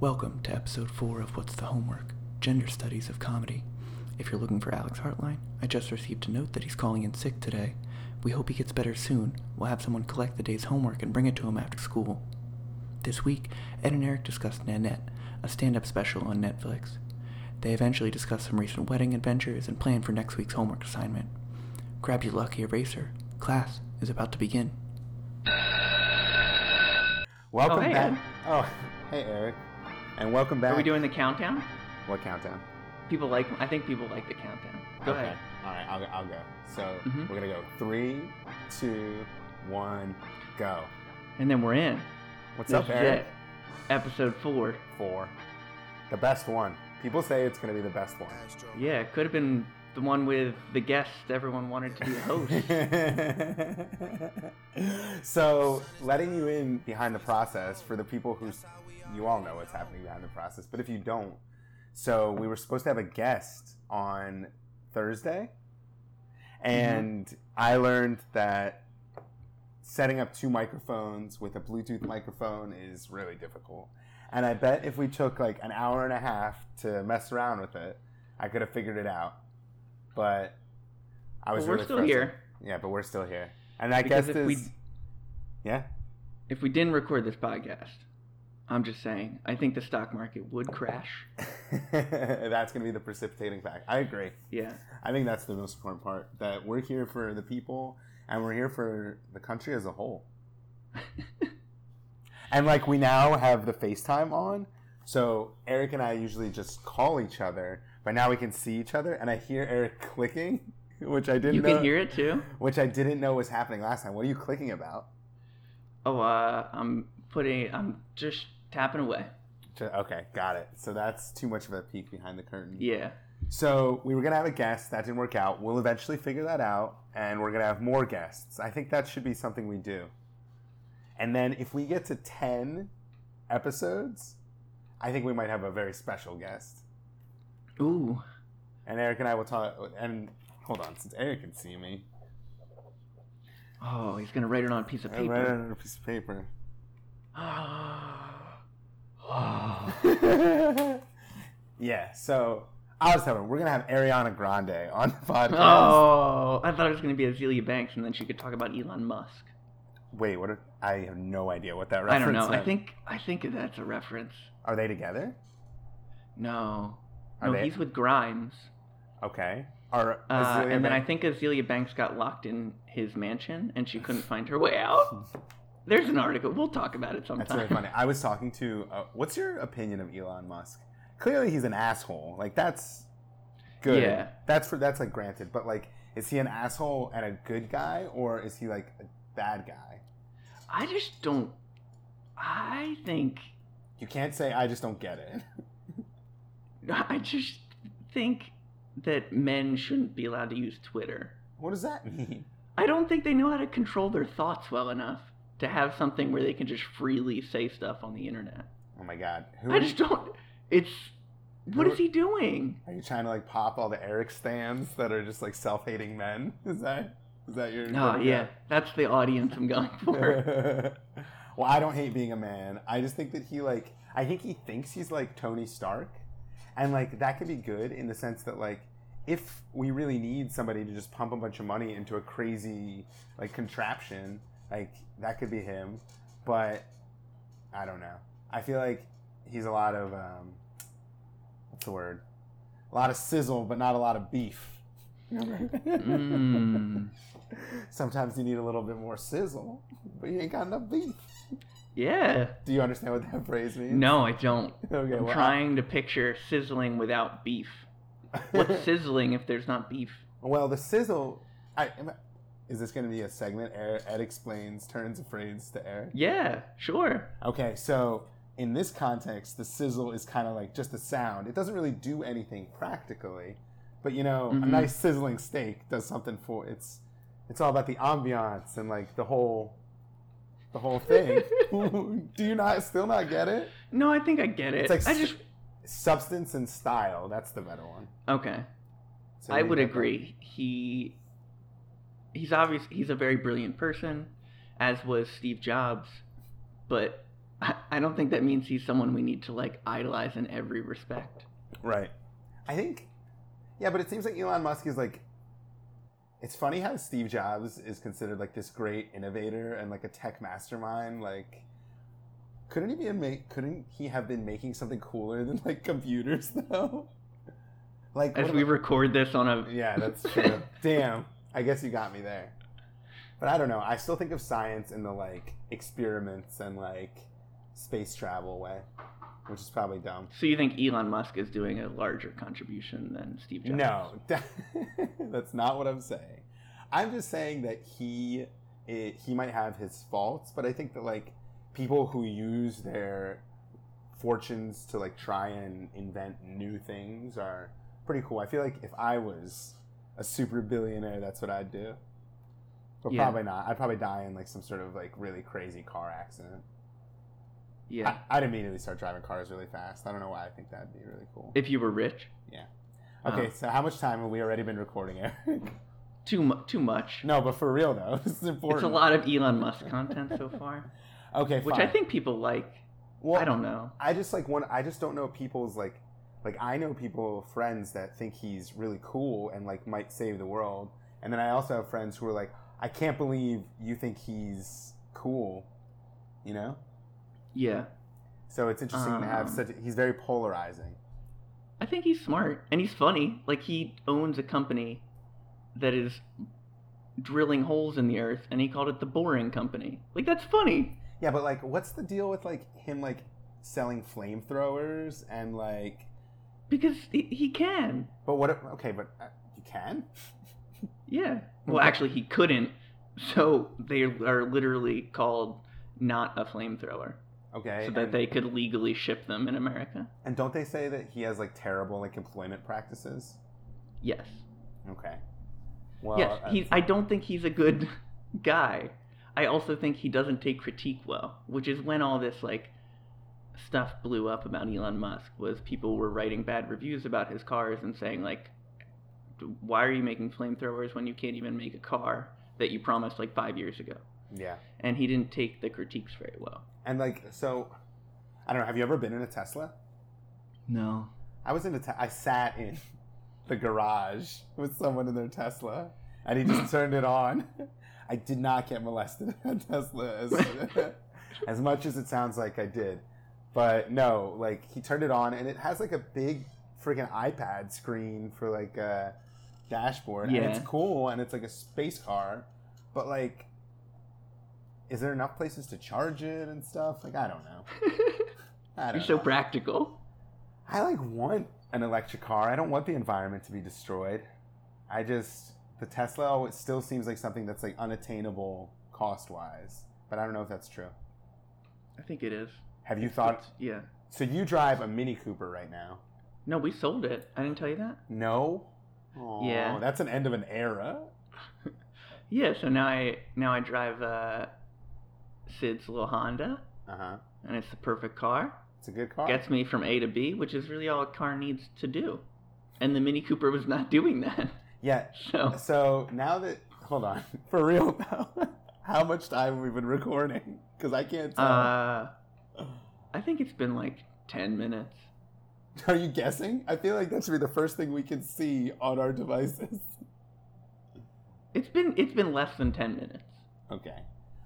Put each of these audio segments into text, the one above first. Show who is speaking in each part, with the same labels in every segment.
Speaker 1: Welcome to episode 4 of What's the Homework? Gender Studies of Comedy. If you're looking for Alex Hartline, I just received a note that he's calling in sick today. We hope he gets better soon. We'll have someone collect the day's homework and bring it to him after school. This week, Ed and Eric discussed Nanette, a stand up special on Netflix. They eventually discuss some recent wedding adventures and plan for next week's homework assignment. Grab your lucky eraser. Class is about to begin.
Speaker 2: Welcome
Speaker 3: Oh, hey,
Speaker 2: back.
Speaker 3: Ed.
Speaker 2: Oh, hey Eric, and welcome back.
Speaker 3: Are we doing the countdown?
Speaker 2: what countdown?
Speaker 3: People like. I think people like the countdown. Go
Speaker 2: okay.
Speaker 3: ahead.
Speaker 2: All right, I'll, I'll go. So
Speaker 3: Mhm.
Speaker 2: we're gonna go three, two, one, go.
Speaker 3: And then we're in.
Speaker 2: What's
Speaker 3: This
Speaker 2: up, Eric?
Speaker 3: it. Episode four.
Speaker 2: Four. The best one. People say it's gonna be the best one.
Speaker 3: Yeah, it could have been the one with the guest everyone wanted to be the host.
Speaker 2: so letting you in behind the process for the people who you all know what's happening behind the process but if you don't so we were supposed to have a guest on thursday mm-hmm. and i learned that setting up two microphones with a bluetooth microphone is really difficult and i bet if we took like an hour and a half to mess around with it i could have figured it out but i was
Speaker 3: But we're
Speaker 2: really
Speaker 3: still
Speaker 2: frustrated.
Speaker 3: here.
Speaker 2: Yeah, but we're still here. And I
Speaker 3: Because
Speaker 2: guess
Speaker 3: if we-
Speaker 2: is yeah.
Speaker 3: If we didn't record this podcast, I'm just saying, I think the stock market would crash.
Speaker 2: that's going to be the precipitating fact. I agree.
Speaker 3: Yeah.
Speaker 2: I think that's the most important part. That we're here for the people, and we're here for the country as a whole. and like we now have the FaceTime on, so Eric and I usually just call each other, but now we can see each other, and I hear Eric clicking, which I didn't.
Speaker 3: You
Speaker 2: know,
Speaker 3: can hear it too.
Speaker 2: Which I didn't know was happening last time. What are you clicking about?
Speaker 3: Oh, uh, I'm putting. I'm just tapping away.
Speaker 2: Okay, got it. So that's too much of a peek behind the curtain.
Speaker 3: Yeah.
Speaker 2: So we were gonna have a guest that didn't work out. We'll eventually figure that out, and we're gonna have more guests. I think that should be something we do. And then if we get to ten episodes, I think we might have a very special guest.
Speaker 3: Ooh.
Speaker 2: And Eric and I will talk. And hold on, since Eric can see me,
Speaker 3: Oh, he's gonna write it on a piece of
Speaker 2: I write it on a piece of paper.
Speaker 3: oh.
Speaker 2: yeah. So I was telling, we're gonna have Ariana Grande on the podcast.
Speaker 3: Oh, I thought it was going to be Azealia Banks, and then she could talk about Elon Musk.
Speaker 2: Wait, what? Are, I have no idea what that reference.
Speaker 3: I don't know. I think I think that's a reference.
Speaker 2: Are they together?
Speaker 3: No,
Speaker 2: Are
Speaker 3: no,
Speaker 2: they-
Speaker 3: he's with Grimes,
Speaker 2: Okay. Are
Speaker 3: uh, and then I think Azealia Banks got locked in his mansion, and she couldn't find her way out. There's an article. We'll talk about it sometime.
Speaker 2: That's really funny. I was talking to. Uh, what's your opinion of Elon Musk? Clearly, he's an asshole. Like that's good.
Speaker 3: Yeah.
Speaker 2: That's for that's like granted. But like, is he an asshole and a good guy, or is he like a bad guy?
Speaker 3: I just don't. I think.
Speaker 2: You can't say I just don't get it.
Speaker 3: I just think that men shouldn't be allowed to use Twitter.
Speaker 2: What does that mean?
Speaker 3: I don't think they know how to control their thoughts well enough to have something where they can just freely say stuff on the internet.
Speaker 2: Oh my god. Who
Speaker 3: I just don't. It's. What is he doing?
Speaker 2: are you trying to like pop all the Eric stands that are just like self-hating men? Is that is that your?
Speaker 3: Oh yeah, that's the audience I'm going for.
Speaker 2: well, I don't hate being a man. I just think that he like I think he thinks he's like Tony Stark. And like that could be good in the sense that like if we really need somebody to just pump a bunch of money into a crazy like contraption, like that could be him. But I don't know. I feel like he's a lot of um what's the word? A lot of sizzle but not a lot of beef.
Speaker 3: Mm.
Speaker 2: Sometimes you need a little bit more sizzle, but you ain't got enough beef.
Speaker 3: Yeah.
Speaker 2: Do you understand what that phrase means?
Speaker 3: No, I don't.
Speaker 2: Okay,
Speaker 3: I'm
Speaker 2: well,
Speaker 3: trying to picture sizzling without beef. What's sizzling if there's not beef?
Speaker 2: well, the sizzle. I, is this going to be a segment? Ed, Ed explains turns of phrase to Eric.
Speaker 3: Yeah, sure.
Speaker 2: Okay, so in this context, the sizzle is kind of like just a sound. It doesn't really do anything practically, but you know, a
Speaker 3: Mhm.
Speaker 2: nice sizzling steak does something for it's. It's all about the ambiance and like the whole, the whole thing. do you not still not get it?
Speaker 3: No, I think I get it.
Speaker 2: It's like
Speaker 3: I just
Speaker 2: substance and style. That's the better one.
Speaker 3: okay.
Speaker 2: So
Speaker 3: I would
Speaker 2: get that.
Speaker 3: agree. He he's obvious he's a very brilliant person, as was Steve Jobs, but I, I don't think that means he's someone we need to like idolize in every respect.
Speaker 2: Right. I think. Yeah, but it seems like Elon Musk is like. It's funny how Steve Jobs is considered like this great innovator and like a tech mastermind. Like, couldn't he be a make? Couldn't he have been making something cooler than like computers though? Like
Speaker 3: As we
Speaker 2: about-
Speaker 3: record this on a
Speaker 2: Yeah, that's true. Damn. I guess you got me there. But I don't know. I still think of science in the like experiments and like space travel way, which is probably dumb.
Speaker 3: So you think Elon Musk is doing a larger contribution than Steve Jobs?
Speaker 2: No, that's not what I'm saying. I'm just saying that he it, he might have his faults, but I think that like people who use their fortunes to like try and invent new things are pretty cool. I feel like if I was a super billionaire, that's what I'd do. But
Speaker 3: Yeah.
Speaker 2: probably not. I'd probably die in like some sort of like really crazy car accident.
Speaker 3: Yeah.
Speaker 2: I, I'd immediately start driving cars really fast. I don't know why I think that'd be really cool.
Speaker 3: if you were rich, Yeah.
Speaker 2: Okay,
Speaker 3: Uh.
Speaker 2: so how much time have we already been recording, Eric?
Speaker 3: too mu- too much.
Speaker 2: No, but for real though, this is important.
Speaker 3: It's a lot of Elon Musk content so far,
Speaker 2: Okay,
Speaker 3: which. I think people like.
Speaker 2: Well,
Speaker 3: I don't know.
Speaker 2: I just like one. I just don't know people's like, like I know people friends that think he's really cool and like might save the world, and then I also have friends who are like, I can't believe you think he's cool, you know.
Speaker 3: Yeah,
Speaker 2: So it's interesting to have
Speaker 3: Um.
Speaker 2: such. He's very polarizing.
Speaker 3: I think he's smart and he's funny. Like he owns a company that is drilling holes in the earth, and he called it the Boring Company. Like that's funny.
Speaker 2: Yeah, but like, what's the deal with like him like selling flamethrowers and like?
Speaker 3: Because he, he can.
Speaker 2: But what? if- Okay, but uh, you can.
Speaker 3: Yeah. Well, actually, he couldn't. So they are literally called not a flamethrower,
Speaker 2: Okay.
Speaker 3: so that
Speaker 2: and-
Speaker 3: they could legally ship them in America.
Speaker 2: And don't they say that he has like terrible like employment practices?
Speaker 3: Yes.
Speaker 2: Okay. Well,
Speaker 3: yes.
Speaker 2: uh,
Speaker 3: He. I don't think he's a good guy. I also think he doesn't take critique well, which is when all this like stuff blew up about Elon Musk. Was people were writing bad reviews about his cars and saying like, "Why are you making flamethrowers when you can't even make a car that you promised like five years ago?"
Speaker 2: yeah.
Speaker 3: And he didn't take the critiques very well.
Speaker 2: And like, so, I don't know. Have you ever been in a Tesla?
Speaker 3: No.
Speaker 2: I was in a. Te- I sat in the garage with someone in their Tesla, and he just turned it on. I did not get molested in a Tesla as as much as it sounds like I did, but no. Like he turned it on, and it has like a big freaking iPad screen for like a dashboard, and it's cool, and it's like a space car, but like. Is there enough places to charge it and stuff? Like I don't know. I don't
Speaker 3: You're so
Speaker 2: know.
Speaker 3: practical.
Speaker 2: I like want an electric car. I don't want the environment to be destroyed. I just the Tesla always still seems like something that's like unattainable cost wise. But I don't know if that's true.
Speaker 3: I think it is.
Speaker 2: Have you thought?
Speaker 3: Yeah.
Speaker 2: So you drive a Mini Cooper right now?
Speaker 3: No, we sold it. I didn't tell you that.
Speaker 2: No. Aw,
Speaker 3: Yeah.
Speaker 2: That's an end of an era.
Speaker 3: Yeah. So now I now I drive uh, Sid's little Honda,
Speaker 2: Uh huh.
Speaker 3: and it's the perfect car.
Speaker 2: It's a good car.
Speaker 3: Gets me from A to B, which is really all a car needs to do. And the Mini Cooper was not doing that.
Speaker 2: yeah.
Speaker 3: So
Speaker 2: So now that hold on for real though, how much time have we been recording? Because I can't tell.
Speaker 3: uh, I think it's been like ten minutes.
Speaker 2: Are you guessing? I feel like that should be the first thing we can see on our devices.
Speaker 3: It's been it's been less than ten minutes,
Speaker 2: Okay.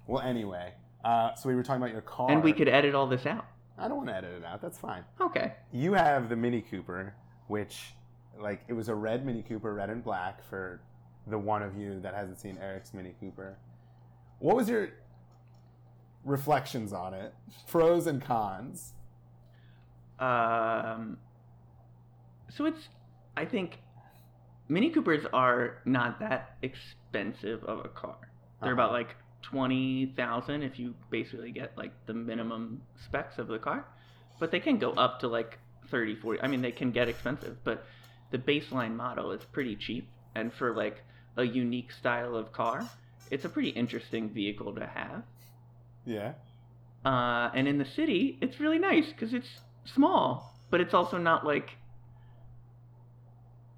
Speaker 2: Well, anyway, uh, so we were talking about your car,
Speaker 3: and we could edit all this out.
Speaker 2: I don't want to edit it out. That's fine.
Speaker 3: Okay.
Speaker 2: You have the Mini Cooper, which, like, it was a red Mini Cooper, red and black, for the one of you that hasn't seen Eric's Mini Cooper. What was your reflections on it? Pros and cons.
Speaker 3: Um, so it's, I think, Mini Coopers are not that expensive of a car. They're
Speaker 2: Uh-huh.
Speaker 3: about like twenty thousand if you basically get like the minimum specs of the car, but they can go up to like 30, 40. I mean, they can get expensive, but the baseline model is pretty cheap, and for like a unique style of car, it's a pretty interesting vehicle to have.
Speaker 2: Yeah.
Speaker 3: Uh, and in the city, it's really nice because it's small, but it's also not like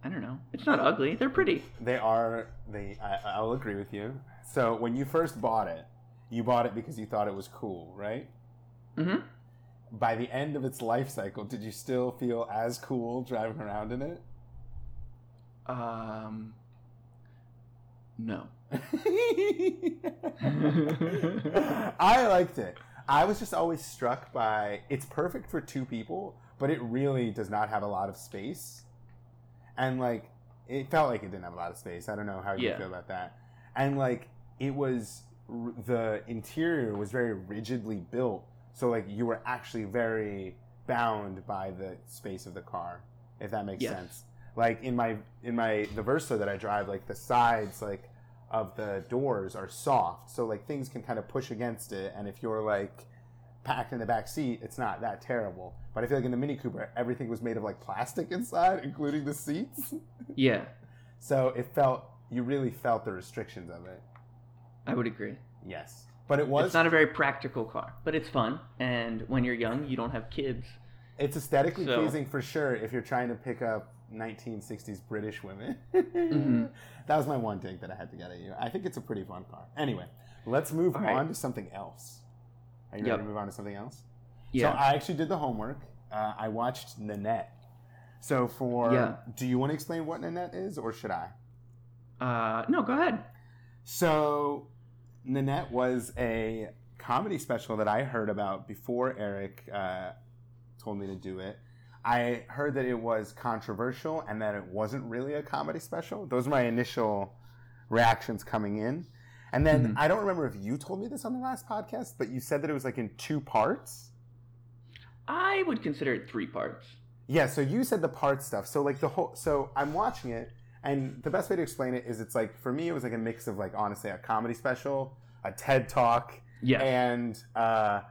Speaker 3: I don't know. It's not ugly. They're pretty.
Speaker 2: They are. They. I, I'll agree with you. So when you first bought it, you bought it because you thought it was cool, right?
Speaker 3: hmm
Speaker 2: By the end of its life cycle, did you still feel as cool driving around in it?
Speaker 3: Um, no.
Speaker 2: I liked it. I was just always struck by it's perfect for two people, but it really does not have a lot of space. And like it felt like it didn't have a lot of space. I don't know how you
Speaker 3: Yeah.
Speaker 2: feel about that. And like it was r- the interior was very rigidly built, so like you were actually very bound by the space of the car, if that makes
Speaker 3: Yes.
Speaker 2: sense. Like in my in my the Versa that I drive, like the sides like of the doors are soft, so like things can kind of push against it, and if you're like packed in the back seat, it's not that terrible. But I feel like in the Mini Cooper, everything was made of like plastic inside, including the seats.
Speaker 3: Yeah,
Speaker 2: So it felt you really felt the restrictions of it.
Speaker 3: I would agree.
Speaker 2: Yes, but it was
Speaker 3: It's not a very practical car, but it's fun. And when you're young, you don't have kids.
Speaker 2: it's aesthetically
Speaker 3: So-
Speaker 2: pleasing for sure if you're trying to pick up 1960s British women.
Speaker 3: Mhm.
Speaker 2: That was my one take that I had to get at you. I think it's a pretty fun car. Anyway, let's move
Speaker 3: All right.
Speaker 2: on to something else. Are you
Speaker 3: Yep.
Speaker 2: ready to move on to something else?
Speaker 3: Yeah.
Speaker 2: So I actually did the homework. Uh, I watched Nanette. So for
Speaker 3: Yeah.
Speaker 2: do you want to explain what Nanette is, or should I?
Speaker 3: uh, no, go ahead.
Speaker 2: So Nanette was a comedy special that I heard about before Eric uh, told me to do it. I heard that it was controversial and that it wasn't really a comedy special. Those were my initial reactions coming in. And then
Speaker 3: Mhm.
Speaker 2: I don't remember if you told me this on the last podcast, but you said that it was like in two parts.
Speaker 3: I would consider it three parts.
Speaker 2: Yeah, so you said the part stuff. So like the whole so I'm watching it and the best way to explain it is it's like for me it was like a mix of like honestly a comedy special, a TED talk,
Speaker 3: Yes.
Speaker 2: and uh,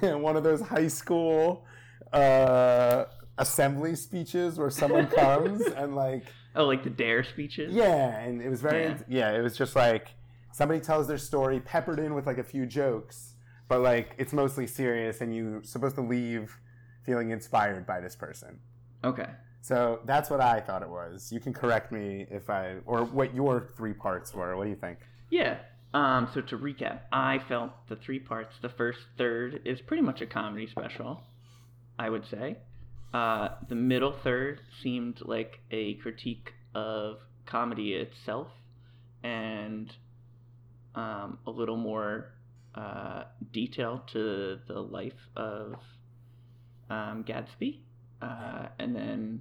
Speaker 2: one of those high school uh, assembly speeches where someone comes and like
Speaker 3: oh, like the dare speeches.
Speaker 2: yeah, and it was very
Speaker 3: Yeah.
Speaker 2: yeah. it was just like somebody tells their story peppered in with like a few jokes, but like it's mostly serious and you're supposed to leave feeling inspired by this person.
Speaker 3: Okay.
Speaker 2: So that's what I thought it was. You can correct me if I or what your three parts were. What do you think?
Speaker 3: Yeah. Um, so to recap, I felt the three parts. The first third is pretty much a comedy special, I would say. Uh, the middle third seemed like a critique of comedy itself and um, a little more uh, detail to the life of um, Gadsby. Uh, and then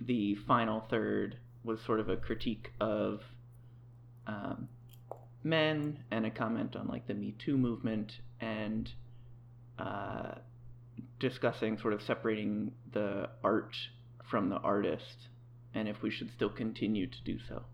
Speaker 3: the final third was sort of a critique of um, men and a comment on like the Me Too movement and uh, discussing sort of separating the art from the artist and if we should still continue to do so.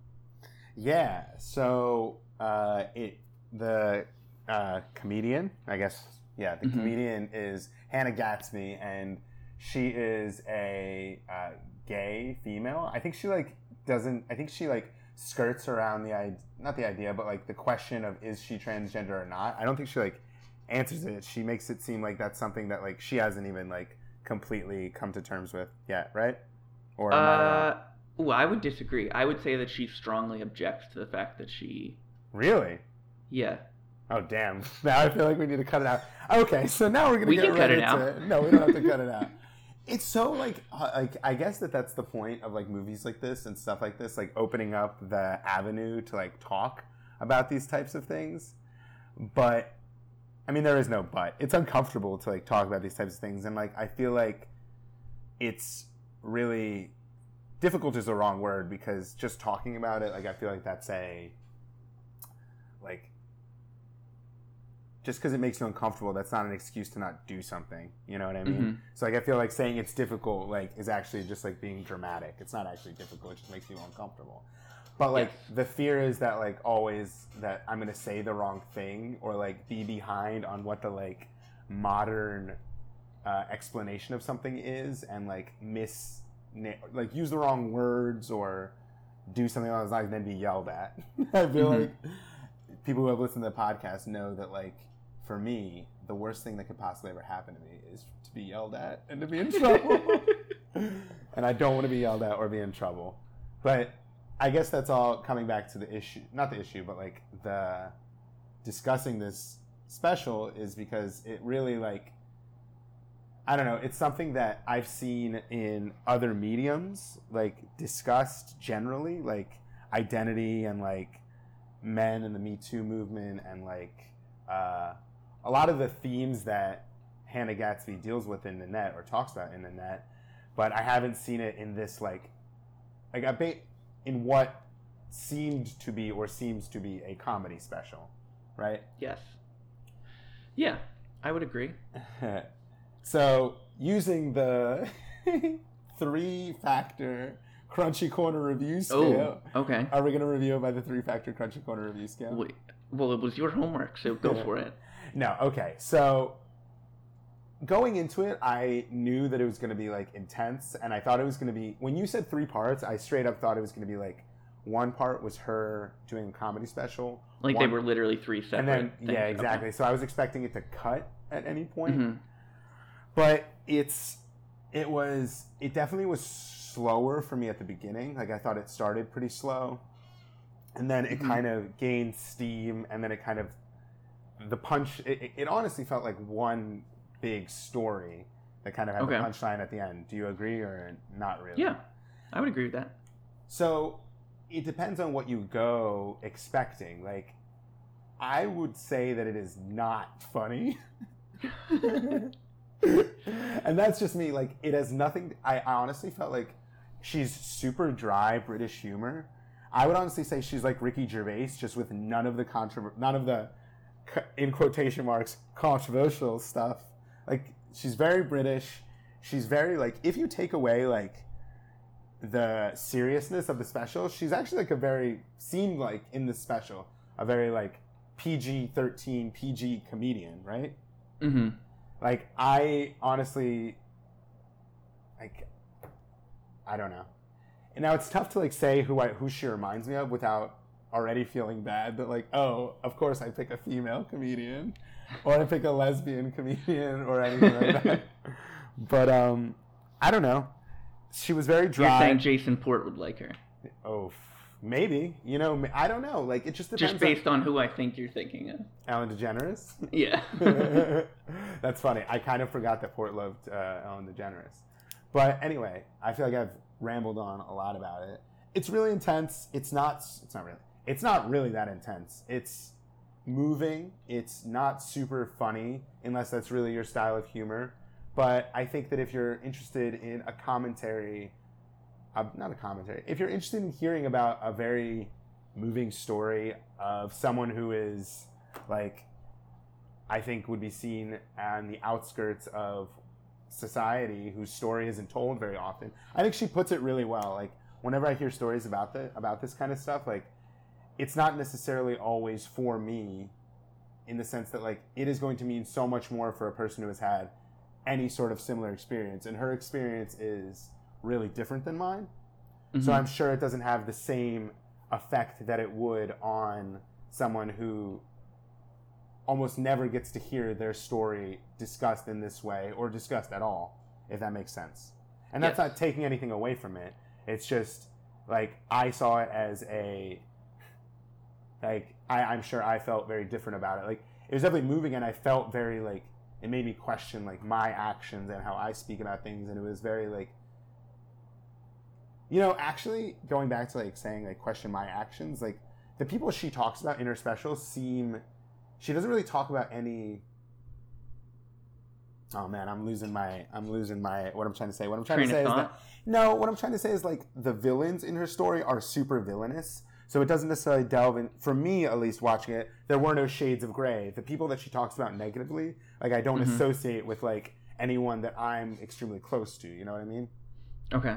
Speaker 2: Yeah. So uh, it the uh, comedian, I guess. Yeah, the
Speaker 3: Mhm.
Speaker 2: comedian is Hannah Gadsby, and she is a uh, gay female. I think she like doesn't. I think she like skirts around the idea, not the idea, but like the question of is she transgender or not. I don't think she like answers it. She makes it seem like that's something that like she hasn't even like completely come to terms with yet, right? Or I?
Speaker 3: Uh, ooh, I would disagree. I would say that she strongly objects to the fact that she,
Speaker 2: really?
Speaker 3: yeah,
Speaker 2: Oh damn! Now I feel like we need to cut it out. Okay, so now we're gonna
Speaker 3: We
Speaker 2: get
Speaker 3: can
Speaker 2: right
Speaker 3: cut it
Speaker 2: into
Speaker 3: out.
Speaker 2: No, we don't have to cut it out. It's so like uh, like I guess that that's the point of like movies like this and stuff like this, like opening up the avenue to like talk about these types of things. But I mean, there is no but. It's uncomfortable to like talk about these types of things, and like I feel like it's really difficult is the wrong word because just talking about it, like I feel like that's a like just because it makes you uncomfortable, that's not an excuse to not do something. You know what I mean?
Speaker 3: Mhm.
Speaker 2: So like I feel like saying it's difficult like is actually just like being dramatic. It's not actually difficult. It just makes you uncomfortable. But like the fear is that like always that I'm gonna say the wrong thing or like be behind on what the like modern uh, explanation of something is and like miss like use the wrong words or do something along those lines and then be yelled at. I feel
Speaker 3: Mhm.
Speaker 2: like people who have listened to the podcast know that like for me the worst thing that could possibly ever happen to me is to be yelled at and to be in trouble. and I don't want to be yelled at or be in trouble. But I guess that's all coming back to the issue, not the issue, but like the discussing this special is because it really like I don't know, it's something that I've seen in other mediums like discussed generally like identity and like men and the Me Too movement and like uh, a lot of the themes that Hannah Gadsby deals with in Nanette or talks about in Nanette, but I haven't seen it in this like like I ba- in what seemed to be or seems to be a comedy special, right?
Speaker 3: Yes. Yeah, I would agree.
Speaker 2: so
Speaker 3: Oh,
Speaker 2: using the three factor crunchy corner review oh, scale.
Speaker 3: Oh, okay.
Speaker 2: Are we going to review it by the three factor crunchy corner review scale?
Speaker 3: Wait, well, it was your homework, so go for it.
Speaker 2: No, okay. So going into it, I knew that it was going to be like intense, and I thought it was going to be. When you said three parts, I straight up thought it was going to be like one part was her doing a comedy special,
Speaker 3: Like they were literally three separate.
Speaker 2: and then
Speaker 3: things.
Speaker 2: yeah,
Speaker 3: Okay.
Speaker 2: exactly. So I was expecting it to cut at any point,
Speaker 3: Mhm.
Speaker 2: but it's it was it definitely was slower for me at the beginning. Like I thought it started pretty slow, and then it
Speaker 3: Mhm.
Speaker 2: kind of gained steam, and then it kind of the punch. It- it honestly felt like one big story that kind of had
Speaker 3: Okay.
Speaker 2: the punchline at the end. Do you agree or not really?
Speaker 3: Yeah, I would agree with that.
Speaker 2: So it depends on what you go expecting. Like, I would say that it is not funny. and that's just me. Like, it has nothing. I, I honestly felt like she's super dry British humor. I would honestly say she's like Ricky Gervais, just with none of the contro- none of the, in quotation marks, controversial stuff. Like, she's very British. She's very like, if you take away like the seriousness of the special, she's actually like a very seemed like in the special a very like PG thirteen PG comedian, right?
Speaker 3: hmm
Speaker 2: Like I honestly, like, I don't know. And now it's tough to like say who I who she reminds me of without already feeling bad that like oh of course I pick a female comedian or I pick a lesbian comedian or anything like that. But um, I don't know. She was very dry.
Speaker 3: You're
Speaker 2: dry.
Speaker 3: saying Jason Port would like her,
Speaker 2: Oh, maybe. You know, I don't know. Like, it just depends.
Speaker 3: just based on who I think you're thinking of.
Speaker 2: on Ellen DeGeneres.
Speaker 3: Yeah.
Speaker 2: That's funny. I kind of forgot that Port loved uh, Ellen DeGeneres. But anyway, I feel like I've rambled on a lot about it. It's really intense. It's not. It's not really. It's not really that intense. It's moving. It's not super funny unless that's really your style of humor. But I think that if you're interested in a commentary, uh, not a commentary, if you're interested in hearing about a very moving story of someone who is like I think would be seen on the outskirts of society whose story isn't told very often. I think she puts it really well. Like whenever I hear stories about the about this kind of stuff, like it's not necessarily always for me in the sense that like it is going to mean so much more for a person who has had any sort of similar experience and her experience is really different than mine. So
Speaker 3: Mhm.
Speaker 2: I'm sure it doesn't have the same effect that it would on someone who almost never gets to hear their story discussed in this way or discussed at all, if that makes sense. And that's
Speaker 3: Yes.
Speaker 2: not taking anything away from it. It's just like I saw it as a like I, I'm sure I felt very different about it. Like it was definitely moving and I felt very like it made me question like my actions and how I speak about things and it was very like you know, actually going back to like saying like question my actions, like the people she talks about in her special seem she doesn't really talk about any Oh man, I'm losing my I'm losing my what I'm trying to say. What I'm trying
Speaker 3: Train
Speaker 2: to say is that no, what I'm trying to say is like the villains in her story are super villainous. So it doesn't necessarily delve in for me at least watching it, there were no shades of gray. The people that she talks about negatively, like I don't
Speaker 3: Mhm.
Speaker 2: associate with like anyone that I'm extremely close to, you know what I mean?
Speaker 3: Okay.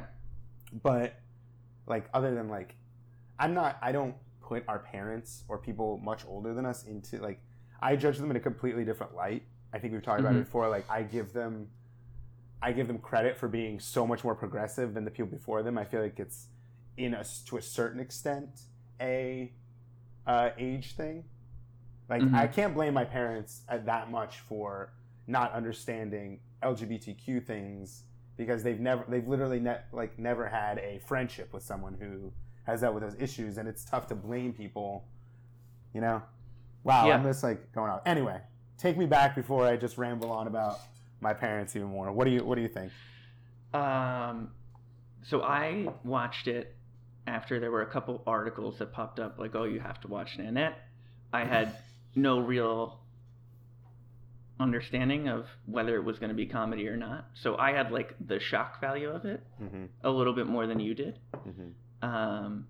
Speaker 2: but like other than like i'm not i don't put our parents or people much older than us into like i judge them in a completely different light i think we've talked about
Speaker 3: Mhm.
Speaker 2: it before like i give them i give them credit for being so much more progressive than the people before them i feel like it's in a to a certain extent a uh, age thing like
Speaker 3: Mhm.
Speaker 2: i can't blame my parents uh, that much for not understanding lgbtq things because they've never they've literally ne- like never had a friendship with someone who has dealt with those issues and it's tough to blame people you know wow
Speaker 3: Yeah.
Speaker 2: i'm just like going out anyway take me back before I just ramble on about my parents even more. What do you What do you think?
Speaker 3: Um, so I watched it after there were a couple articles that popped up like, "Oh, you have to watch Nanette." I had no real understanding of whether it was going to be comedy or not. So I had like the shock value of it
Speaker 2: Mm-hmm.
Speaker 3: a little bit more than you did.
Speaker 2: Mm-hmm.
Speaker 3: Um,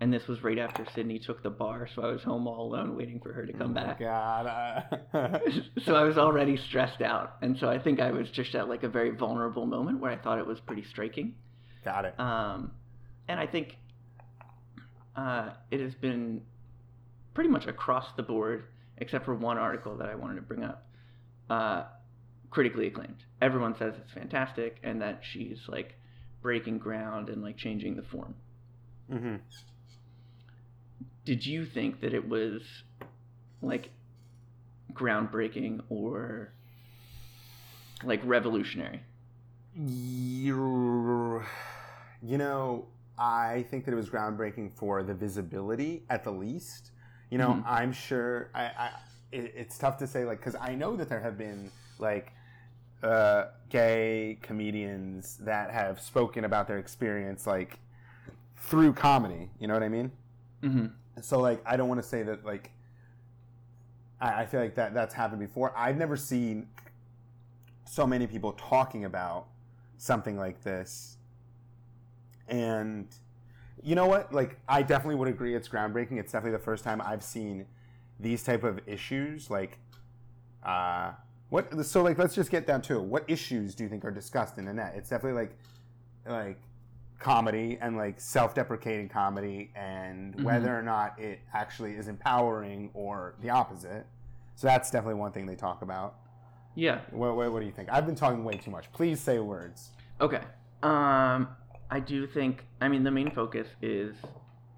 Speaker 3: and this was right after Sydney took the bar, so I was home all alone waiting for her to come back.
Speaker 2: God.
Speaker 3: so I was already stressed out, and so I think I was just at like a very vulnerable moment where I thought it was pretty striking.
Speaker 2: Got it.
Speaker 3: Um, and I think uh, it has been pretty much across the board, except for one article that I wanted to bring up, uh, critically acclaimed. Everyone says it's fantastic and that she's like breaking ground and like changing the form.
Speaker 2: Mm-hmm.
Speaker 3: Did you think that it was like groundbreaking or like revolutionary?
Speaker 2: You, you know, I think that it was groundbreaking for the visibility at the least. You know,
Speaker 3: Mhm.
Speaker 2: I'm sure. I, I it, it's tough to say, like, because I know that there have been like uh, gay comedians that have spoken about their experience, like through comedy. You know what I mean?
Speaker 3: Mm-hmm.
Speaker 2: So, like, I don't want to say that like. I, I feel like that that's happened before. I've never seen so many people talking about something like this and you know what? Like i definitely would agree it's groundbreaking. It's definitely the first time i've seen these type of issues like uh what so like let's just get down to it. What issues do you think are discussed in Nanette? It's definitely like like comedy and like self-deprecating comedy and
Speaker 3: Mhm.
Speaker 2: whether or not it actually is empowering or the opposite. So that's definitely one thing they talk about.
Speaker 3: Yeah.
Speaker 2: what, what, what do you think? I've been talking way too much. Please say words.
Speaker 3: Okay. Um, I do think. I mean, the main focus is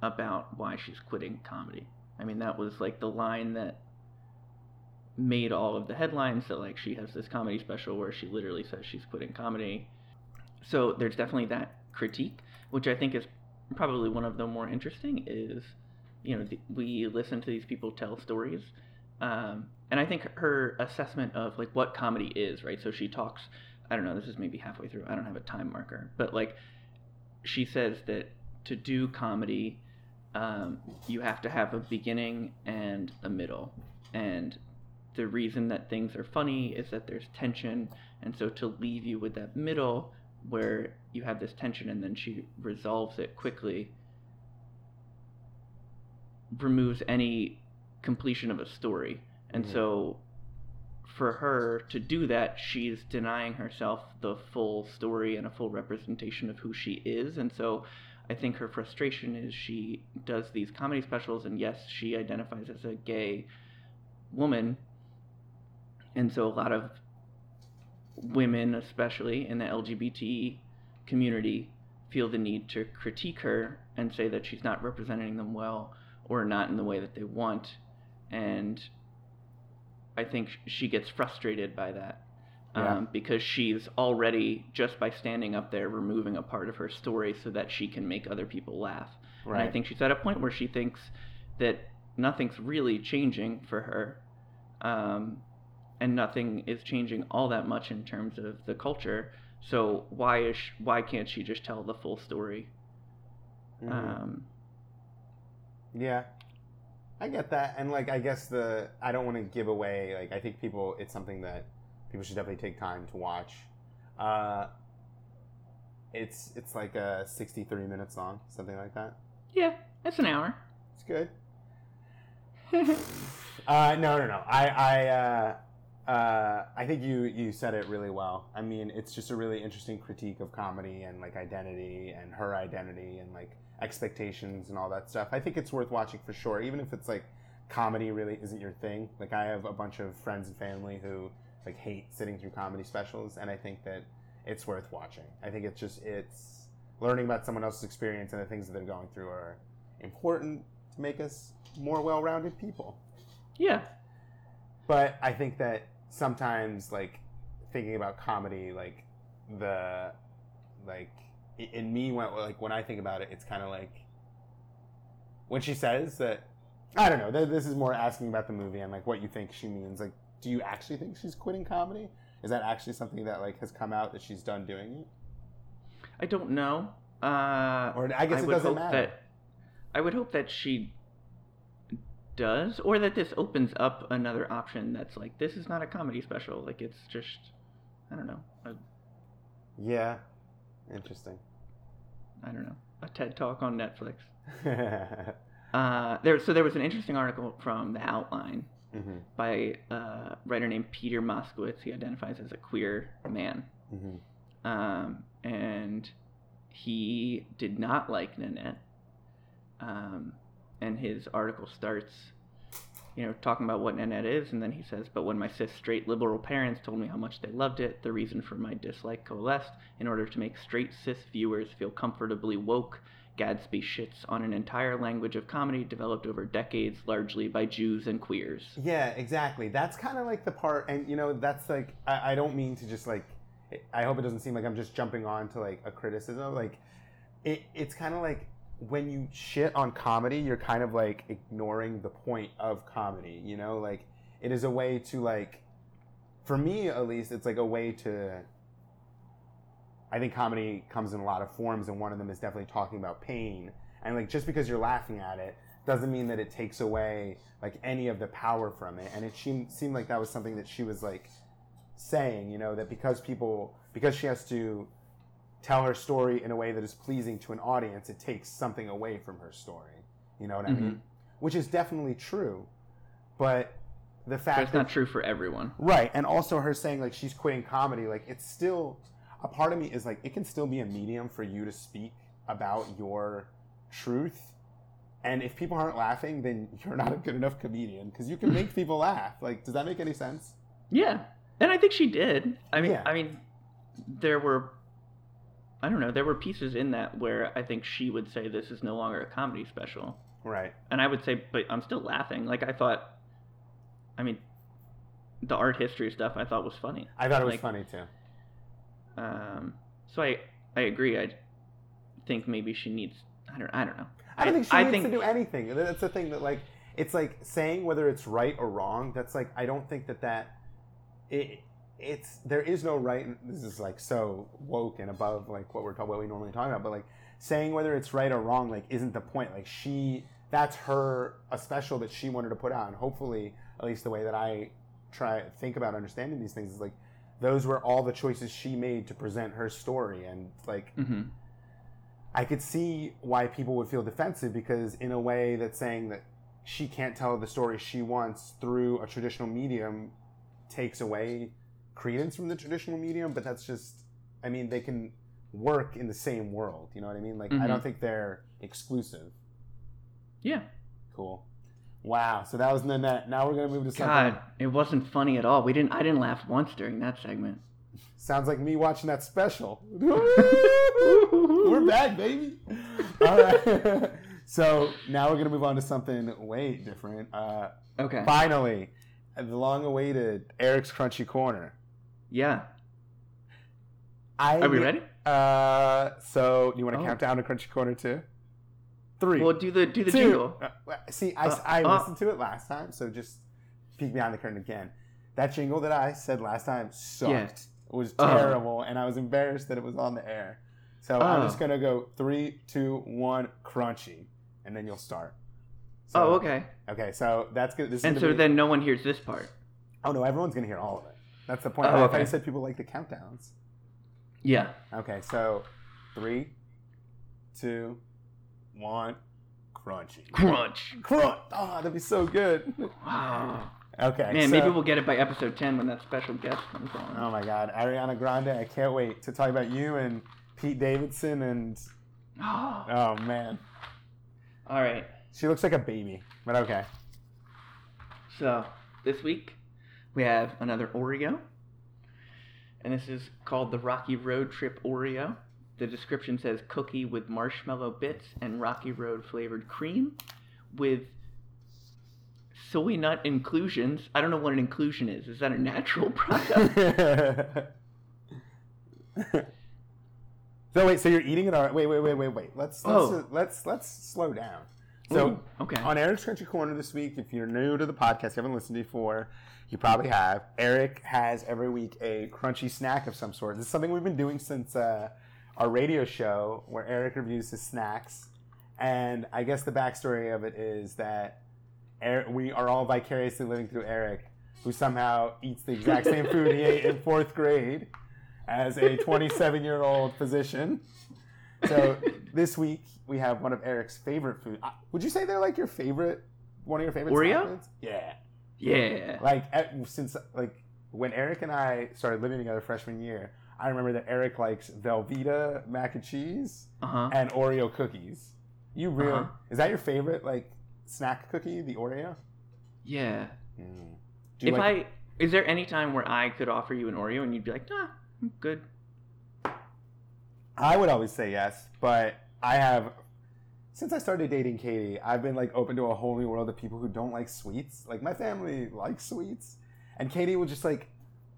Speaker 3: about why she's quitting comedy. I mean, that was like the line that made all of the headlines. That like she has this comedy special where she literally says she's quitting comedy. So there's definitely that critique, which I think is probably one of the more interesting. Is you know th- we listen to these people tell stories, um, and I think her assessment of like what comedy is right. So she talks I don't know, this is maybe halfway through. I don't have a time marker. But like she says that to do comedy, um, you have to have a beginning and a middle. And the reason that things are funny is that there's tension. And so to leave you with that middle where you have this tension and then she resolves it quickly removes any completion of a story. And
Speaker 2: Mhm.
Speaker 3: so for her to do that, she's denying herself the full story and a full representation of who she is. And so I think her frustration is she does these comedy specials, and yes, she identifies as a gay woman. And so a lot of women, especially in the LGBT community, feel the need to critique her and say that she's not representing them well or not in the way that they want. And I think she gets frustrated by that um,
Speaker 2: Yeah.
Speaker 3: because she's already just by standing up there removing a part of her story so that she can make other people laugh. And I think she's at a point where she thinks that nothing's really changing for her, um, and nothing is changing all that much in terms of the culture. So why is sh why can't she just tell the full story?
Speaker 2: Mhm.
Speaker 3: Um,
Speaker 2: Yeah, I get that, and like I guess the I don't want to give away like I think people it's something that people should definitely take time to watch. Uh, it's it's like a 63 minutes long, something like that.
Speaker 3: yeah, it's an hour.
Speaker 2: It's good. Uh, no, no, no. I, I, uh, uh, I think you, you said it really well. I mean, it's just a really interesting critique of comedy and like identity and her identity and like expectations and all that stuff. I think it's worth watching for sure, even if it's like comedy really isn't your thing. Like I have a bunch of friends and family who like hate sitting through comedy specials, and I think that it's worth watching. I think it's just it's learning about someone else's experience and the things that they're going through are important to make us more well-rounded people.
Speaker 3: Yeah,
Speaker 2: But I think that sometimes, like thinking about comedy, like the like in me when like when I think about it, it's kind of like when she says that I don't know. Th- This is more asking about the movie and like what you think she means. Like, do you actually think she's quitting comedy? Is that actually something that like has come out that she's done doing it?
Speaker 3: I don't know. Uh,
Speaker 2: Or I guess it
Speaker 3: would
Speaker 2: doesn't matter.
Speaker 3: That, I would hope that she does, or that this opens up another option that's like this is not a comedy special. Like it's just, I don't know, a,
Speaker 2: Yeah, interesting.
Speaker 3: I don't know, a TED talk on Netflix. Uh, there, so there was an interesting article from the Outline
Speaker 2: hmm
Speaker 3: by a writer named Peter Moskowitz. He identifies as a queer man,
Speaker 2: hmm
Speaker 3: um, and he did not like Nanette. Um, and his article starts, you know, talking about what Nanette is, and then he says, "But when my cis straight liberal parents told me how much they loved it, the reason for my dislike coalesced. In order to make straight cis viewers feel comfortably woke, Gadsby shits on an entire language of comedy developed over decades, largely by Jews and queers."
Speaker 2: Yeah, exactly. That's kind of like the part, and you know, that's like I, I don't mean to just like. I hope it doesn't seem like I'm just jumping on to like a criticism. Like, it, it's kind of like when you shit on comedy, you're kind of like ignoring the point of comedy. You know, like it is a way to like, for me at least, it's like a way to. I think comedy comes in a lot of forms, and one of them is definitely talking about pain. And like, just because you're laughing at it doesn't mean that it takes away like any of the power from it. And it seemed seemed like that was something that she was like saying, you know, that because people because she has to tell her story in a way that is pleasing to an audience, it takes something away from her story. You know what I mm-hmm. mean? Which is definitely true. But the fact
Speaker 3: it's not true for everyone.
Speaker 2: Right, and also her saying like she's quitting comedy, like it's still a part of me is like it can still be a medium for you to speak about your truth. And if people aren't laughing, then you're not a good enough comedian because you can make people laugh. Like, does that make any sense?
Speaker 3: Yeah, and I think she did. I mean,
Speaker 2: Yeah.
Speaker 3: I mean, there were, I don't know, there were pieces in that where I think she would say this is no longer a comedy special,
Speaker 2: Right.
Speaker 3: and I would say, but I'm still laughing. Like I thought, I mean, the art history stuff I thought was funny.
Speaker 2: I thought it was
Speaker 3: Like-
Speaker 2: funny too.
Speaker 3: Um, so I I agree. I think maybe she needs. I don't. I don't know.
Speaker 2: I don't think she
Speaker 3: I
Speaker 2: needs
Speaker 3: think
Speaker 2: to do anything. That's the thing that like it's like saying whether it's right or wrong. That's like I don't think that that it it's there is no right. This is like so woke and above like what we're talking what we normally talk about. But like saying whether it's right or wrong like isn't the point. Like she that's her a special that she wanted to put out, and hopefully at least the way that I try think about understanding these things is like those were all the choices she made to present her story and like
Speaker 3: hmm
Speaker 2: I could see why people would feel defensive because, in a way, that's saying that she can't tell the story she wants through a traditional medium takes away credence from the traditional medium. But that's just, I mean, they can work in the same world. You know what I mean? Like, I
Speaker 3: Mhm.
Speaker 2: don't think they're exclusive.
Speaker 3: Yeah.
Speaker 2: Cool. Wow. So that was Nanette. Now we're gonna move to something.
Speaker 3: God, it wasn't funny at all. We didn't. I didn't laugh once during that segment.
Speaker 2: Sounds like me watching that special. We're back, baby. All right. so now we're gonna move on to something way different. Uh,
Speaker 3: Okay.
Speaker 2: finally, the long-awaited Eric's Crunchy Corner.
Speaker 3: Yeah.
Speaker 2: I
Speaker 3: Are we ready?
Speaker 2: Uh, so you want to
Speaker 3: Oh.
Speaker 2: count down to Crunchy Corner two? Three.
Speaker 3: Well, do the do the
Speaker 2: two.
Speaker 3: jingle.
Speaker 2: Uh, see, I,
Speaker 3: Uh,
Speaker 2: I
Speaker 3: uh.
Speaker 2: listened to it last time, so just peek behind the curtain again. That jingle that I said last time sucked.
Speaker 3: Yeah.
Speaker 2: It was
Speaker 3: Oh.
Speaker 2: terrible, and I was embarrassed that it was on the air. So I'm
Speaker 3: Oh.
Speaker 2: just gonna go three, two, one, crunchy, and then you'll start. So,
Speaker 3: oh, okay.
Speaker 2: Okay, so that's good. This
Speaker 3: And so
Speaker 2: be-
Speaker 3: then no one hears this part.
Speaker 2: oh no, everyone's gonna hear all of it. That's the point.
Speaker 3: Oh,
Speaker 2: I thought you said people like the countdowns.
Speaker 3: Yeah.
Speaker 2: Okay, so three, two, one, crunchy.
Speaker 3: Crunch.
Speaker 2: Crunch. Oh, that'd be so good.
Speaker 3: Wow.
Speaker 2: Okay.
Speaker 3: Man,
Speaker 2: so-
Speaker 3: maybe we'll get it by episode ten when that special guest comes on.
Speaker 2: Oh my God, Ariana Grande! I can't wait to talk about you and Pete Davidson and oh man,
Speaker 3: All right.
Speaker 2: she looks like a baby, but okay.
Speaker 3: So this week we have another Oreo, and this is called the Rocky Road Trip Oreo. The description says cookie with marshmallow bits and Rocky Road flavored cream with soy nut inclusions. I don't know what an inclusion is. Is that a natural product?
Speaker 2: so wait, so you're eating it? All right. Wait, wait, wait, wait, wait. Let's let's
Speaker 3: Oh.
Speaker 2: let's let's slow down. So
Speaker 3: Ooh, okay.
Speaker 2: on Eric's Crunchy Corner this week, if you're new to the podcast, you haven't listened before, you probably have. Eric has every week a crunchy snack of some sort. This is something we've been doing since uh, our radio show, where Eric reviews his snacks. And I guess the backstory of it is that Eric, we are all vicariously living through Eric, who somehow eats the exact same food he ate in fourth grade as a 27 year old physician. So this week we have one of Eric's favorite food. uh, Would you say they're like your favorite, one of your favorite
Speaker 3: Oreo?
Speaker 2: foods? Yeah.
Speaker 3: yeah.
Speaker 2: Like at, since like when Eric and I started living together freshman year, I remember that Eric likes Velveeta mac and cheese
Speaker 3: Uh huh.
Speaker 2: and Oreo cookies. You really
Speaker 3: Uh-huh.
Speaker 2: is that your favorite like snack cookie, the Oreo?
Speaker 3: Yeah.
Speaker 2: Mm. Do you
Speaker 3: If
Speaker 2: like?
Speaker 3: I is there any time where I could offer you an Oreo and you'd be like, nah, I'm good.
Speaker 2: I would always say yes, but I have since I started dating Katie, I've been like open to a whole new world of people who don't like sweets. Like my family likes sweets, and Katie was just like,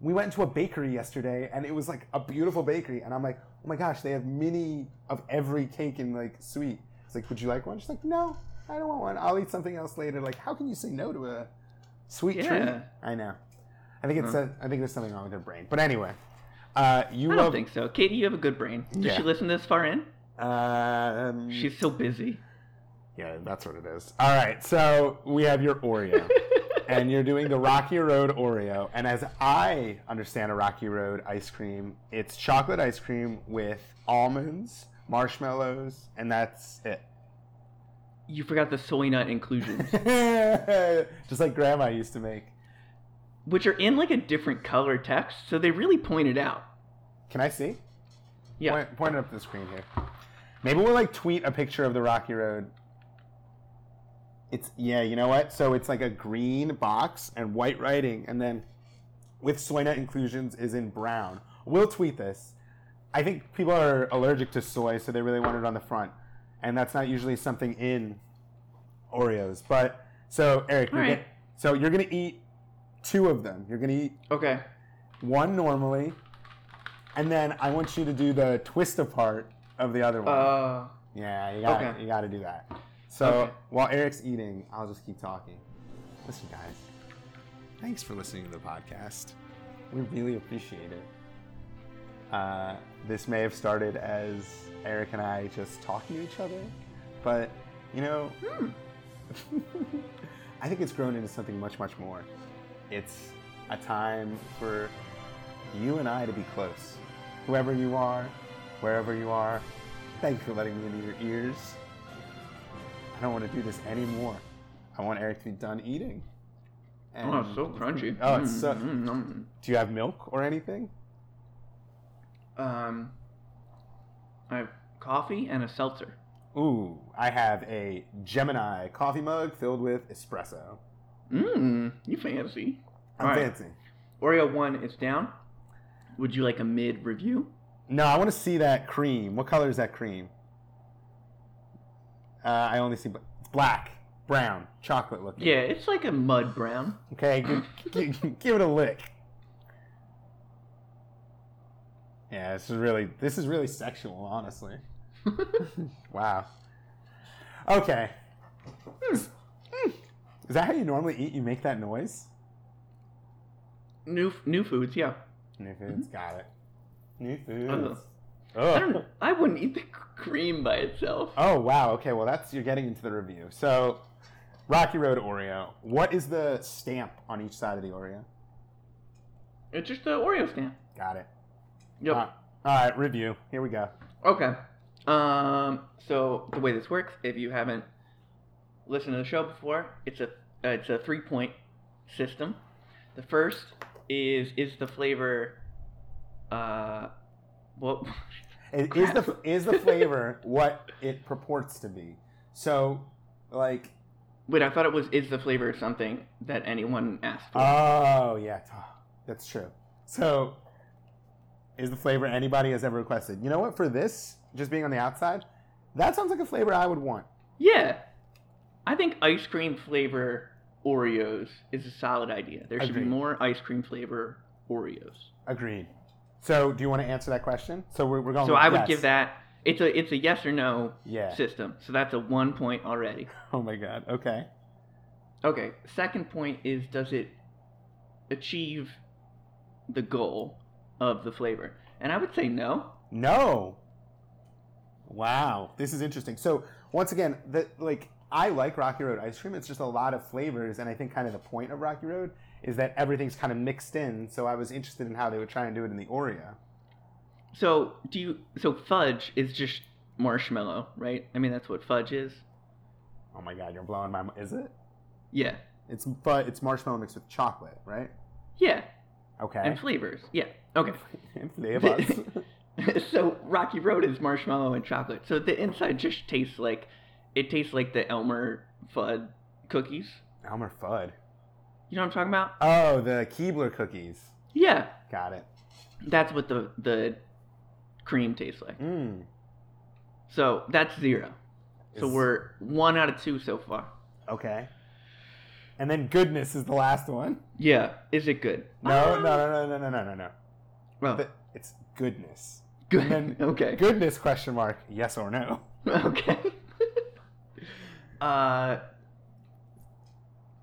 Speaker 2: we went to a bakery yesterday, and it was like a beautiful bakery, and I'm like, oh my gosh, they have mini of every cake and like sweet. It's like, would you like one? She's like, no, I don't want one. I'll eat something else later. Like, how can you say no to a sweet treat? I know. I think it's
Speaker 3: Huh.
Speaker 2: a, I think there's something wrong with her brain. But anyway, uh, you
Speaker 3: I
Speaker 2: love.
Speaker 3: don't think so. Katie, you have a good brain. Does
Speaker 2: Yeah.
Speaker 3: she listen this far in?
Speaker 2: Um,
Speaker 3: She's so busy.
Speaker 2: yeah, that's what it is. All right, so we have your Oreo, and you're doing the Rocky Road Oreo. And as I understand a Rocky Road ice cream, it's chocolate ice cream with almonds, marshmallows, and that's it.
Speaker 3: you forgot the soy nut inclusions,
Speaker 2: Just like Grandma used to make.
Speaker 3: which are in like a different color text, so they really point it out.
Speaker 2: Can I see?
Speaker 3: Yeah.
Speaker 2: Point, point it up to the screen here. Maybe we'll like tweet a picture of the Rocky Road. It's yeah, you know what? So it's like a green box and white writing, and then with soy nut inclusions is in brown. We'll tweet this. I think people are allergic to soy, so they really want it on the front, and that's not usually something in Oreos. But so Eric, you're
Speaker 3: right.
Speaker 2: get- so you're gonna eat two of them. You're gonna eat
Speaker 3: Okay.
Speaker 2: one normally, and then I want you to do the twist apart of the other one.
Speaker 3: Uh.
Speaker 2: yeah, you got to
Speaker 3: okay.
Speaker 2: you got to do that. So
Speaker 3: Okay.
Speaker 2: while Eric's eating, I'll just keep talking. Listen, guys, thanks for listening to the podcast. We really appreciate it. Uh, this may have started as Eric and I just talking to each other, but you know,
Speaker 3: Hmm.
Speaker 2: I think it's grown into something much, much more. It's a time for you and I to be close. Whoever you are, wherever you are, thank you for letting me into your ears. I don't want to do this anymore. I want Eric to be done eating.
Speaker 3: Oh, it's so crunchy.
Speaker 2: Oh, it's so.
Speaker 3: Mm, mm, mm.
Speaker 2: Do you have milk or anything?
Speaker 3: Um. I have coffee and a seltzer.
Speaker 2: Ooh, I have a Gemini coffee mug filled with espresso.
Speaker 3: Mmm, you fancy.
Speaker 2: I'm
Speaker 3: All right.
Speaker 2: fancy.
Speaker 3: Oreo one is down. Would you like a mid review?
Speaker 2: No, I want to see that cream. What color is that cream? Uh, I only see bl- it's black, brown, chocolate looking.
Speaker 3: Yeah, it's like a mud brown.
Speaker 2: Okay, give, give, give it a lick. Yeah, this is really this is really sexual, honestly. Wow. Okay. Is that how you normally eat? You make that noise?
Speaker 3: new new foods, yeah.
Speaker 2: New foods, got it. New
Speaker 3: Ugh.
Speaker 2: foods.
Speaker 3: I don't. I wouldn't eat the cream by itself.
Speaker 2: Oh wow. Okay. Well, that's you're getting into the review. So, Rocky Road Oreo. What is the stamp on each side of the Oreo?
Speaker 3: It's just the Oreo stamp.
Speaker 2: Got it.
Speaker 3: Yep.
Speaker 2: Uh, all right. Review. Here we go.
Speaker 3: Okay. Um. So the way this works, if you haven't listened to the show before, it's a uh, it's a three point system. The first is is the flavor. Uh, what?
Speaker 2: Is, is the is the flavor what it purports to be? So, like,
Speaker 3: Wait, I thought it was is the flavor something that anyone asked for.
Speaker 2: oh yeah, that's true. So, is the flavor anybody has ever requested? You know what? For this, just being on the outside, that sounds like a flavor I would want.
Speaker 3: yeah, I think ice cream flavor Oreos is a solid idea. There should
Speaker 2: Agreed.
Speaker 3: be more ice cream flavor Oreos.
Speaker 2: Agreed. So, do you want to answer that question? So we're, we're going.
Speaker 3: So I would
Speaker 2: yes.
Speaker 3: give that. It's a it's a yes or no
Speaker 2: Yeah.
Speaker 3: system. So that's a one point already.
Speaker 2: Oh my god. Okay.
Speaker 3: Okay. Second point is does it achieve the goal of the flavor? And I would say no.
Speaker 2: No. Wow, this is interesting. So once again, the like I like Rocky Road ice cream. It's just a lot of flavors, and I think kind of the point of Rocky Road is that everything's kind of mixed in. So I was interested in how they would try and do it in the Oreo.
Speaker 3: So do you so fudge is just marshmallow, right? I mean that's what fudge is.
Speaker 2: Oh my god, you're blowing my. Is it?
Speaker 3: Yeah.
Speaker 2: It's but it's marshmallow mixed with chocolate, right?
Speaker 3: Yeah.
Speaker 2: Okay.
Speaker 3: And flavors. Yeah. Okay.
Speaker 2: And flavors.
Speaker 3: so Rocky Road is marshmallow and chocolate. So the inside just tastes like it tastes like the Elmer Fudd cookies.
Speaker 2: Elmer Fudd.
Speaker 3: You know what I'm talking about?
Speaker 2: Oh, the Keebler cookies.
Speaker 3: Yeah.
Speaker 2: Got it.
Speaker 3: That's what the the cream tastes like.
Speaker 2: Mm.
Speaker 3: So that's zero. It's...
Speaker 2: So
Speaker 3: we're one out of two so far.
Speaker 2: Okay. And then goodness is the last one.
Speaker 3: Yeah. Is it good?
Speaker 2: No, ah. no, no, no, no, no, no, no.
Speaker 3: Well,
Speaker 2: oh. it's goodness.
Speaker 3: Good. okay.
Speaker 2: Goodness question mark? Yes or no?
Speaker 3: Okay uh.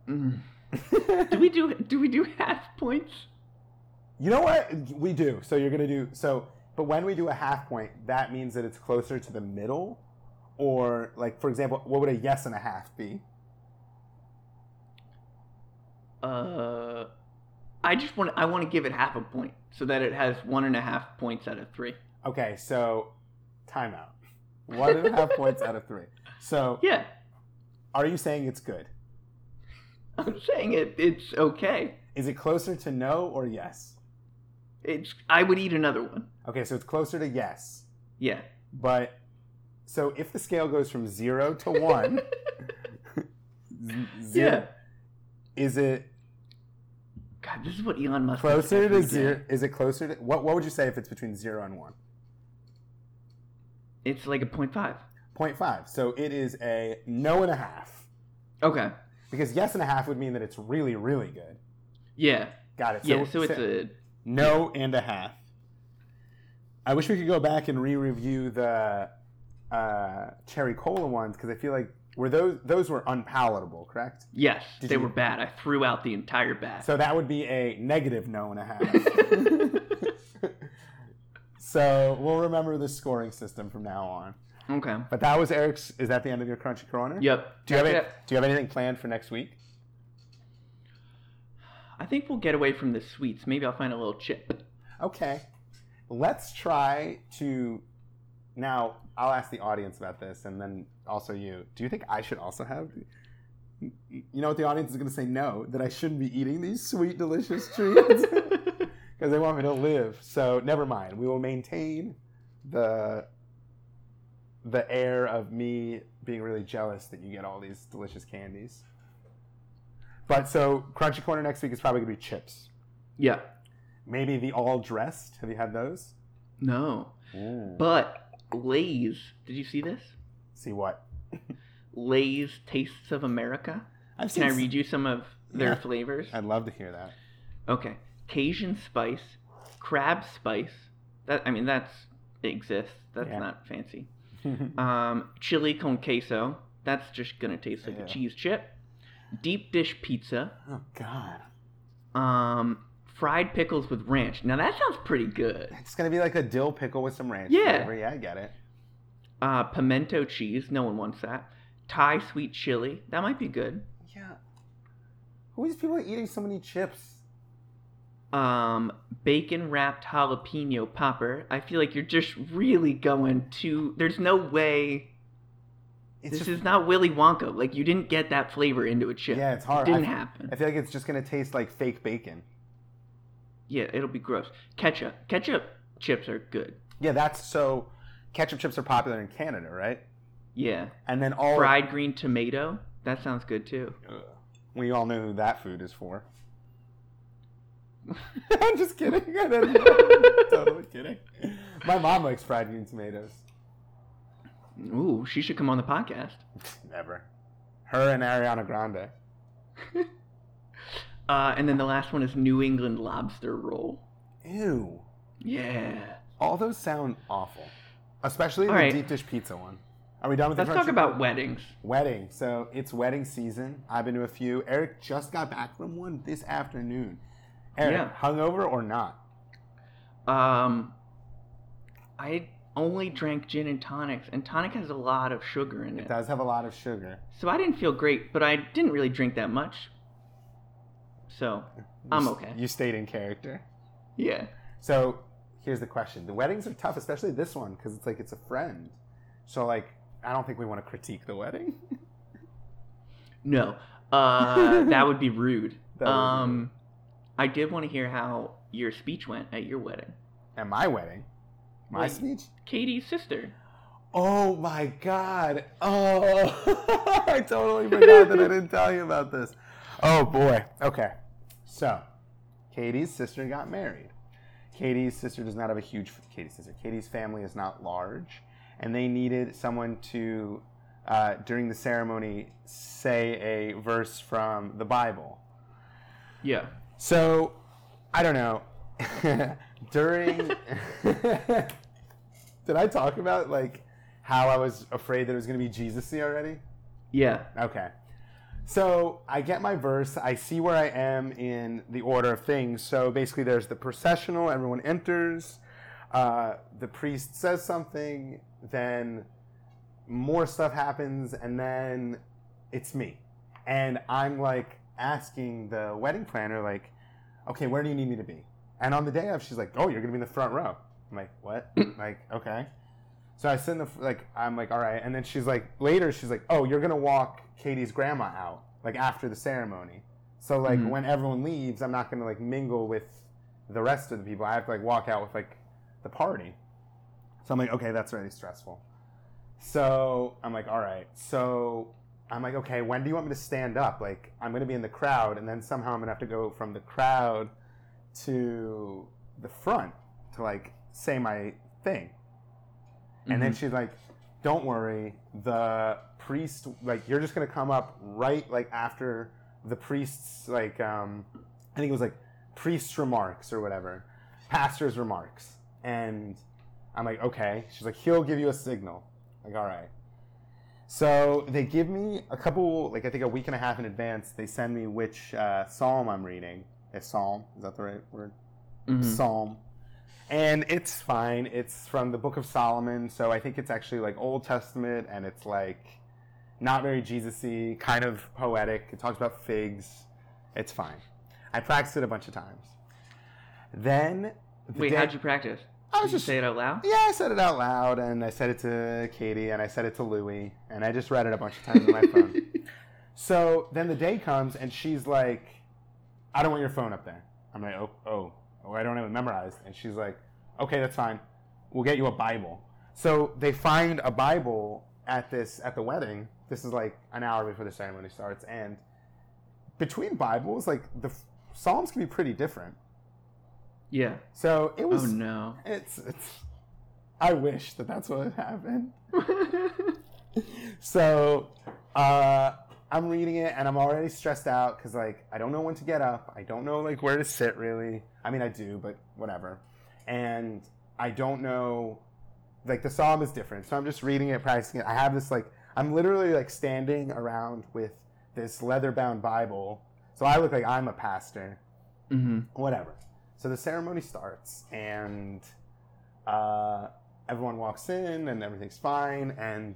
Speaker 3: mm. Do we do do we do half points?
Speaker 2: You know what? We do. So you're gonna do so but when we do a half point, that means that it's closer to the middle. Or like for example, what would a yes and a half be?
Speaker 3: Uh, I just want I want to give it half a point so that it has one and a half points out of three.
Speaker 2: Okay, so timeout. One and a half points out of three. So
Speaker 3: Yeah,
Speaker 2: are you saying it's good?
Speaker 3: I'm saying it. It's okay.
Speaker 2: Is it closer to no or yes?
Speaker 3: It's I would eat another one.
Speaker 2: Okay, so it's closer to yes.
Speaker 3: Yeah.
Speaker 2: But so if the scale goes from zero to one,
Speaker 3: Yeah.
Speaker 2: is it
Speaker 3: God, this is what Elon Musk.
Speaker 2: closer to
Speaker 3: day.
Speaker 2: zero? Is it closer to what? What would you say if it's between zero and one?
Speaker 3: It's like a point five.
Speaker 2: 0.5. So it is a no and a half.
Speaker 3: Okay.
Speaker 2: Because yes and a half would mean that it's really, really good.
Speaker 3: Yeah.
Speaker 2: Got it.
Speaker 3: yeah. So it's a
Speaker 2: no and a half. I wish we could go back and re-review the uh, cherry cola ones because I feel like were those those were unpalatable, correct?
Speaker 3: yes.
Speaker 2: Did
Speaker 3: they
Speaker 2: you-
Speaker 3: were bad. I threw out the entire bag.
Speaker 2: So that would be a negative no and a half. so we'll remember the scoring system from now on.
Speaker 3: Okay.
Speaker 2: But that was Eric's. Is that the end of your crunchy corner?
Speaker 3: Yep.
Speaker 2: Do you have any. Do you have anything planned for next week?
Speaker 3: I think we'll get away from the sweets. Maybe I'll find a little chip.
Speaker 2: Okay. Let's try to. Now, I'll ask the audience about this, and then also you. Do you think I should also have? You know what the audience is going to say? No, that I shouldn't be eating these sweet, delicious treats because they want me to live. So never mind. We will maintain the the air of me being really jealous that you get all these delicious candies. But so crunchy corner next week is probably going to be chips.
Speaker 3: yeah.
Speaker 2: Maybe the all dressed. Have you had those?
Speaker 3: No. Mm. But Lay's. Did you see this?
Speaker 2: See what?
Speaker 3: Lay's Tastes of America.
Speaker 2: I've
Speaker 3: Can I read you some of their
Speaker 2: Yeah.
Speaker 3: flavors?
Speaker 2: I'd love to hear that.
Speaker 3: Okay. Cajun spice, crab spice. That I mean that's it exists. That's
Speaker 2: Yeah.
Speaker 3: not fancy. Um, chili con queso. That's just gonna taste like a cheese chip. Deep dish pizza.
Speaker 2: oh God,
Speaker 3: Um, fried pickles with ranch. Now that sounds pretty good.
Speaker 2: it's gonna be like a dill pickle with some ranch.
Speaker 3: Yeah.
Speaker 2: flavor. yeah, I get it.
Speaker 3: Uh, pimento cheese. No one wants that. Thai sweet chili. That might be good.
Speaker 2: Yeah. Who are these people eating so many chips?
Speaker 3: Um, bacon wrapped jalapeno popper. I feel like you're just really going to. There's no way.
Speaker 2: It's
Speaker 3: this is not Willy Wonka. Like you didn't get that flavor into a chip.
Speaker 2: Yeah, it's hard.
Speaker 3: It didn't
Speaker 2: I,
Speaker 3: happen.
Speaker 2: I feel like it's just gonna taste like fake bacon.
Speaker 3: yeah, it'll be gross. Ketchup. Ketchup chips are good.
Speaker 2: Yeah, that's so. Ketchup chips are popular in Canada, right?
Speaker 3: Yeah.
Speaker 2: And then all
Speaker 3: Fried green tomato. That sounds good too.
Speaker 2: We all know who that food is for. I'm just kidding. I don't know. totally kidding. My mom likes fried green tomatoes.
Speaker 3: Ooh, she should come on the podcast.
Speaker 2: Never. Her and Ariana Grande.
Speaker 3: Uh, and then the last one is New England lobster roll.
Speaker 2: Ew.
Speaker 3: Yeah.
Speaker 2: All those sound awful. especially
Speaker 3: All
Speaker 2: the
Speaker 3: right.
Speaker 2: deep dish pizza one. Are we done with the
Speaker 3: Let's
Speaker 2: the
Speaker 3: talk about weddings.
Speaker 2: wedding? So it's wedding season. I've been to a few. Eric just got back from one this afternoon. Eric,
Speaker 3: Yeah.
Speaker 2: hungover or not?
Speaker 3: Um, I only drank gin and tonics, and tonic has a lot of sugar in
Speaker 2: It
Speaker 3: it.
Speaker 2: does have a lot of sugar.
Speaker 3: So I didn't feel great, but I didn't really drink that much. So I'm okay.
Speaker 2: You stayed in character.
Speaker 3: yeah.
Speaker 2: So here's the question: the weddings are tough, especially this one, because it's like it's a friend. So like, I don't think we want to critique the wedding.
Speaker 3: No, uh, that would be rude.
Speaker 2: That would be
Speaker 3: um, I did want to hear how your speech went at your wedding.
Speaker 2: At my wedding, my
Speaker 3: Well,
Speaker 2: speech.
Speaker 3: Katie's sister.
Speaker 2: Oh my god! Oh, I totally forgot that I didn't tell you about this. Oh boy. Okay. So, Katie's sister got married. Katie's sister does not have a huge. Katie's sister. Katie's family is not large, and they needed someone to, uh, during the ceremony, say a verse from the Bible.
Speaker 3: Yeah.
Speaker 2: So, I don't know. During. Did I talk about, like, how I was afraid that it was going to be Jesus y already?
Speaker 3: Yeah.
Speaker 2: Okay. So I get my verse. I see where I am in the order of things. So basically, there's the processional. Everyone enters. Uh, the priest says something. Then more stuff happens, and then it's me. And I'm like asking the wedding planner, like, okay, where do you need me to be? And on the day of, she's like, oh, you're gonna be in the front row. I'm like, what? like, okay. So I sit in the like I'm like all right, and then she's like later she's like oh you're gonna walk Katie's grandma out like after the ceremony, so like
Speaker 3: Mhm.
Speaker 2: when everyone leaves I'm not gonna like mingle with the rest of the people. I have to like walk out with like the party. So I'm like okay that's really stressful. So I'm like all right. So I'm like okay when do you want me to stand up? Like I'm gonna be in the crowd, and then somehow I'm gonna have to go from the crowd to the front to like say my thing. And then
Speaker 3: Mhm.
Speaker 2: she's like, "Don't worry, the priest like you're just gonna come up right like after the priest's like um I think it was like priest's remarks or whatever, pastor's remarks." And I'm like, "Okay." She's like, "He'll give you a signal." Like, "All right." So they give me a couple like I think a week and a half in advance. They send me which uh, psalm I'm reading. A psalm is that the right word?
Speaker 3: Mhm.
Speaker 2: psalm and it's fine it's from the book of solomon so i think it's actually like old testament and it's like not very jesus-y kind of poetic it talks about figs it's fine i practiced it a bunch of times then the
Speaker 3: Wait,
Speaker 2: day-
Speaker 3: how'd you practice?
Speaker 2: I
Speaker 3: Did
Speaker 2: was
Speaker 3: you
Speaker 2: just
Speaker 3: say it out loud?
Speaker 2: yeah, I said it out loud, and I said it to Katie, and I said it to Louie, and I just read it a bunch of times on my phone. So then the day comes, and she's like, "I don't want your phone up there." I'm like, "Oh, oh, oh I don't have it memorized." And she's like, "Okay, that's fine. We'll get you a Bible." So they find a Bible at this at the wedding. This is like an hour before the ceremony starts, and between Bibles, like the Psalms can be pretty different.
Speaker 3: Yeah.
Speaker 2: So it was.
Speaker 3: Oh no.
Speaker 2: It's it's. I wish that that's what happened. So, uh, I'm reading it and I'm already stressed out because like I don't know when to get up. I don't know like where to sit really. I mean I do, but whatever. And I don't know. Like the psalm is different, so I'm just reading it, practicing it. I have this like I'm literally like standing around with this leather-bound Bible, so I look like I'm a pastor
Speaker 3: Mm-hmm.
Speaker 2: whatever. So the ceremony starts, and uh, everyone walks in, and everything's fine, and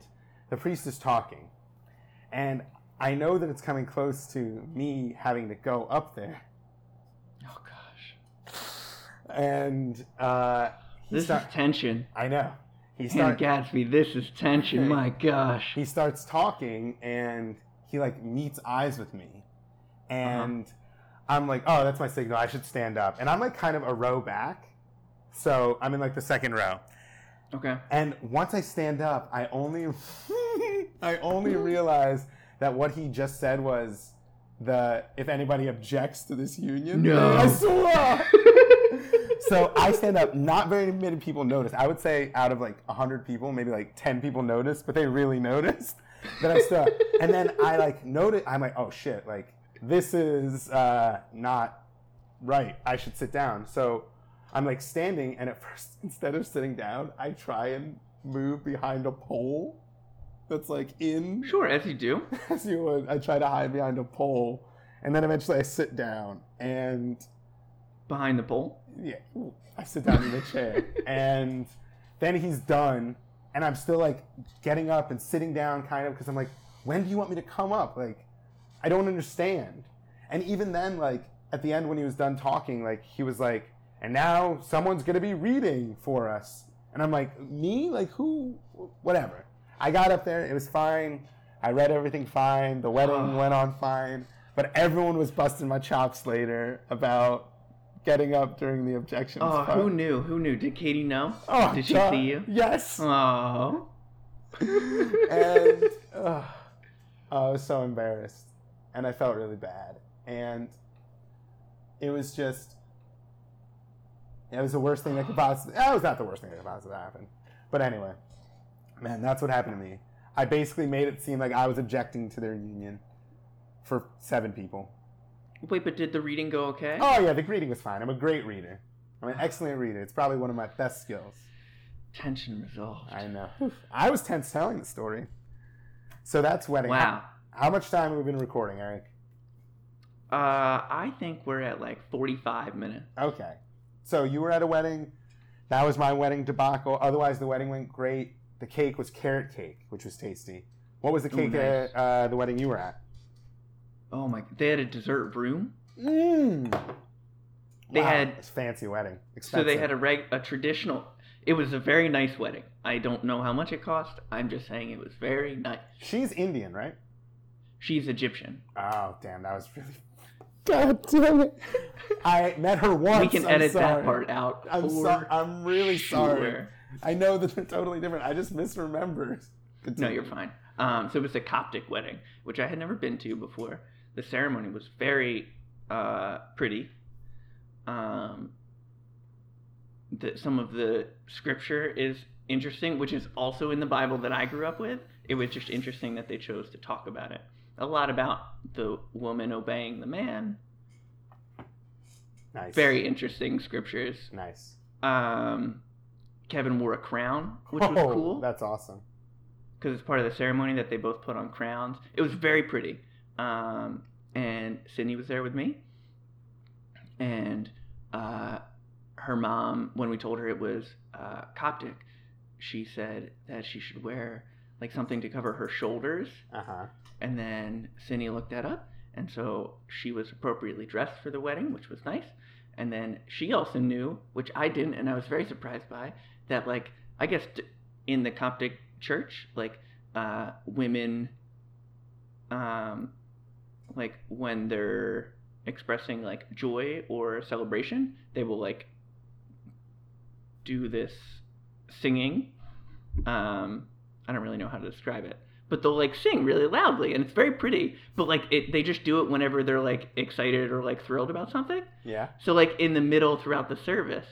Speaker 2: the priest is talking. And I know that it's coming close to me having to go up there.
Speaker 3: Oh gosh.
Speaker 2: And uh,
Speaker 3: This
Speaker 2: start-
Speaker 3: is tension.
Speaker 2: I know. He starts.
Speaker 3: Gadsby, this is tension. My gosh.
Speaker 2: he starts talking and he like meets eyes with me and i'm like oh that's my signal i should stand up and i'm like kind of a row back so i'm in like the second row
Speaker 3: Okay.
Speaker 2: and once i stand up i only i only realize that what he just said was the if anybody objects to this union
Speaker 3: No.
Speaker 2: i swear so I stand up. Not very many people notice. I would say out of like 100 people, maybe like 10 people noticed, but they really noticed that I stood up. And then I like noted, I'm like, oh shit, like this is uh, not right. I should sit down. So I'm like standing, and at first, instead of sitting down, I try and move behind a pole that's like in
Speaker 3: Sure, as you do.
Speaker 2: as you would. I try to hide behind a pole, and then eventually I sit down, and
Speaker 3: Behind the pole.
Speaker 2: yeah, I sit down in the chair, and then he's done, and I'm still like getting up and sitting down, kind of, because I'm like, when do you want me to come up? Like, I don't understand. And even then, like at the end when he was done talking, like he was like, and now someone's gonna be reading for us, and I'm like, me? Like who? Whatever. I got up there, it was fine. I read everything fine. The wedding went on fine, but everyone was busting my chops later about getting up during the objections.
Speaker 3: Oh,
Speaker 2: part.
Speaker 3: who knew? Who knew? Did Katie know?
Speaker 2: Oh,
Speaker 3: Did she
Speaker 2: God.
Speaker 3: see you?
Speaker 2: Yes.
Speaker 3: Oh.
Speaker 2: and uh, I was so embarrassed, and I felt really bad, and it was just. It was the worst thing that could possibly. That was not the worst thing that could possibly happen, but anyway, man, that's what happened to me. I basically made it seem like I was objecting to their union for seven people.
Speaker 3: Wait, but did the reading go okay?
Speaker 2: Oh yeah, the reading was fine. I'm a great reader. I'm an excellent reader. It's probably one of my best skills.
Speaker 3: Tension resolved.
Speaker 2: I know. I was tense telling the story. So that's wedding.
Speaker 3: Wow.
Speaker 2: How much time have we been recording, Eric?
Speaker 3: Uh, I think we're at like 45 minutes.
Speaker 2: Okay. So you were at a wedding. That was my wedding debacle. Otherwise, the wedding went great. The cake was carrot cake, which was tasty. What was the
Speaker 3: Ooh,
Speaker 2: cake
Speaker 3: nice.
Speaker 2: at uh, the wedding you were at?
Speaker 3: Oh my! They had a dessert room,
Speaker 2: Mmm.
Speaker 3: They had-
Speaker 2: it's a fancy wedding.
Speaker 3: so they had a reg a traditional. It was a very nice wedding. I don't know how much it cost. I'm just saying it was very nice.
Speaker 2: She's Indian, right?
Speaker 3: She's Egyptian.
Speaker 2: Oh, damn, that was really. God damn it! I met her once.
Speaker 3: we can
Speaker 2: I'm
Speaker 3: edit
Speaker 2: sorry.
Speaker 3: that part out.
Speaker 2: I'm
Speaker 3: for
Speaker 2: so, I'm really sorry. I know that they're totally different. I just misremembered.
Speaker 3: No, you're fine. Um, so it was a Coptic wedding, which I had never been to before. The ceremony was very uh, pretty. Um, the, some of the scripture is interesting, which is also in the Bible that I grew up with. It was just interesting that they chose to talk about it. A lot about the woman obeying the man.
Speaker 2: Nice.
Speaker 3: Very interesting scriptures.
Speaker 2: nice.
Speaker 3: Um, Kevin wore a crown, which was
Speaker 2: Oh,
Speaker 3: cool.
Speaker 2: That's awesome.
Speaker 3: because it's part of the ceremony that they both put on crowns. It was very pretty. Um, and Sydney was there with me. And uh, her mom, when we told her it was uh, Coptic, she said that she should wear like something to cover her shoulders.
Speaker 2: Uh huh.
Speaker 3: And then Sydney looked that up. And so she was appropriately dressed for the wedding, which was nice. And then she also knew, which I didn't, and I was very surprised by, that like I guess in the Coptic church, like uh, women, um, like when they're expressing like joy or celebration, they will like do this singing. Um, I don't really know how to describe it, but they'll like sing really loudly, and it's very pretty. But like it, they just do it whenever they're like excited or like thrilled about something.
Speaker 2: Yeah.
Speaker 3: So like in the middle throughout the service,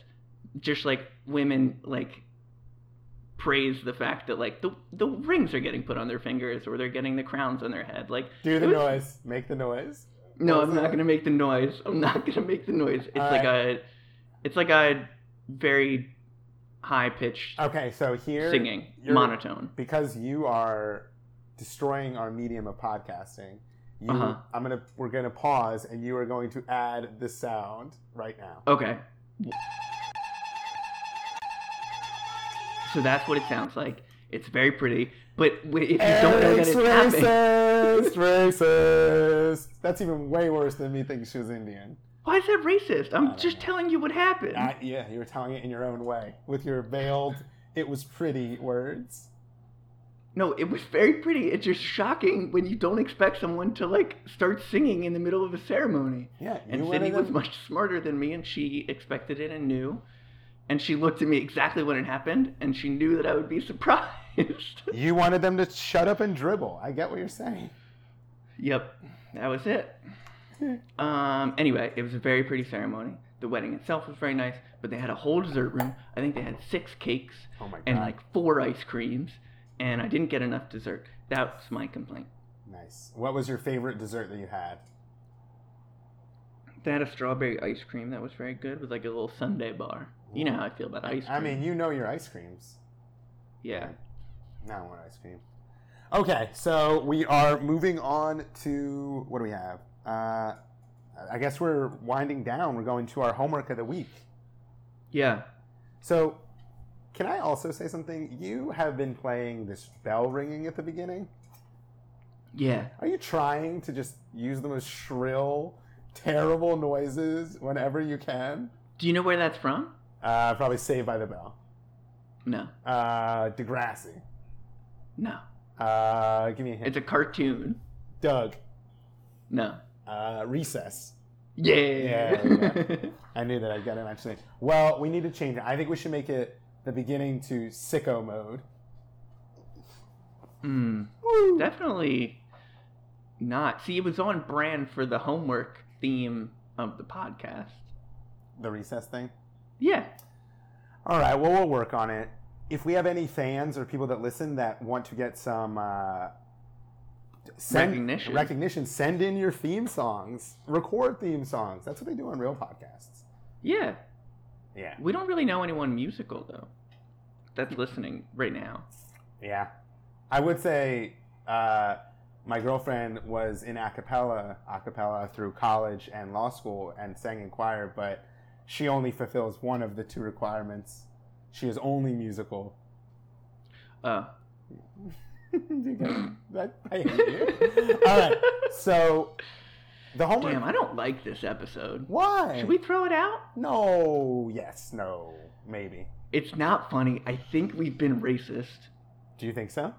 Speaker 3: just like women like praise the fact that like the the rings are getting put on their fingers or they're getting the crowns on their head. Like
Speaker 2: Do the
Speaker 3: was-
Speaker 2: noise. Make the noise.
Speaker 3: No, I'm not
Speaker 2: that?
Speaker 3: gonna make the noise. I'm not gonna make the noise. It's
Speaker 2: All
Speaker 3: like a it's like a very high pitched
Speaker 2: Okay, so here
Speaker 3: singing, monotone.
Speaker 2: because you are destroying our medium of podcasting. You,
Speaker 3: Uh-huh.
Speaker 2: I'm gonna we're gonna pause, and you are going to add the sound right now.
Speaker 3: Okay. So that's what it sounds like. It's very pretty, but if you don't know that it's happening,
Speaker 2: racist, racist. That's even way worse than me thinking she was Indian.
Speaker 3: Why is that racist? I'm just
Speaker 2: know.
Speaker 3: telling you what happened.
Speaker 2: Uh, yeah, you were telling it in your own way with your veiled. It was pretty words.
Speaker 3: No, it was very pretty. It's just shocking when you don't expect someone to like start singing in the middle of a ceremony.
Speaker 2: Yeah,
Speaker 3: And Sydney was much smarter than me, and she expected it and knew. And she looked at me exactly when it happened, and she knew that I would be surprised.
Speaker 2: You wanted them to shut up and dribble. I get what you're saying.
Speaker 3: yep, that was it. Um, anyway, it was a very pretty ceremony. The wedding itself was very nice, but they had a whole dessert room. I think they had six cakes
Speaker 2: Oh
Speaker 3: and like four ice creams, and I didn't get enough dessert. That's my complaint.
Speaker 2: nice. What was your favorite dessert that you had?
Speaker 3: They had a strawberry ice cream that was very good with like a little sundae bar. You know how I feel about ice cream.
Speaker 2: I mean, you know your ice creams.
Speaker 3: Yeah.
Speaker 2: Now I want ice cream. Okay, so we are moving on to what do we have? Uh, I guess we're winding down. We're going to our homework of the week.
Speaker 3: Yeah.
Speaker 2: So, can I also say something? You have been playing this bell ringing at the beginning.
Speaker 3: Yeah.
Speaker 2: Are you trying to just use the most shrill, terrible noises whenever you can?
Speaker 3: Do you know where that's from?
Speaker 2: Uh, probably Saved by the Bell.
Speaker 3: No.
Speaker 2: Uh, Degrassi.
Speaker 3: No.
Speaker 2: Uh, give me a hint.
Speaker 3: It's a cartoon.
Speaker 2: Doug.
Speaker 3: No.
Speaker 2: Uh, Recess.
Speaker 3: Yeah.
Speaker 2: Yeah, I knew that I'd get him actually. Well, we need to change it. I think we should make it the beginning to sicko mode.
Speaker 3: Hmm. Definitely not. See, it was on brand for the homework theme of the podcast.
Speaker 2: The recess thing.
Speaker 3: Yeah.
Speaker 2: All right. Well, we'll work on it. If we have any fans or people that listen that want to get some uh, send,
Speaker 3: Recognition.
Speaker 2: recognition, send in your theme songs. Record theme songs. That's what they do on real podcasts.
Speaker 3: Yeah.
Speaker 2: Yeah.
Speaker 3: We don't really know anyone musical though. That's listening right now.
Speaker 2: Yeah. I would say uh, my girlfriend was in a cappella, a cappella through college and law school and sang in choir, but she only fulfills one of the two requirements. She is only musical.
Speaker 3: Uh.
Speaker 2: You get that? I hate you. All right. So the homework.
Speaker 3: Damn, I don't like this episode.
Speaker 2: Why?
Speaker 3: Should we throw it out?
Speaker 2: No. Yes. No. Maybe.
Speaker 3: It's not funny. I think we've been racist.
Speaker 2: Do you think so?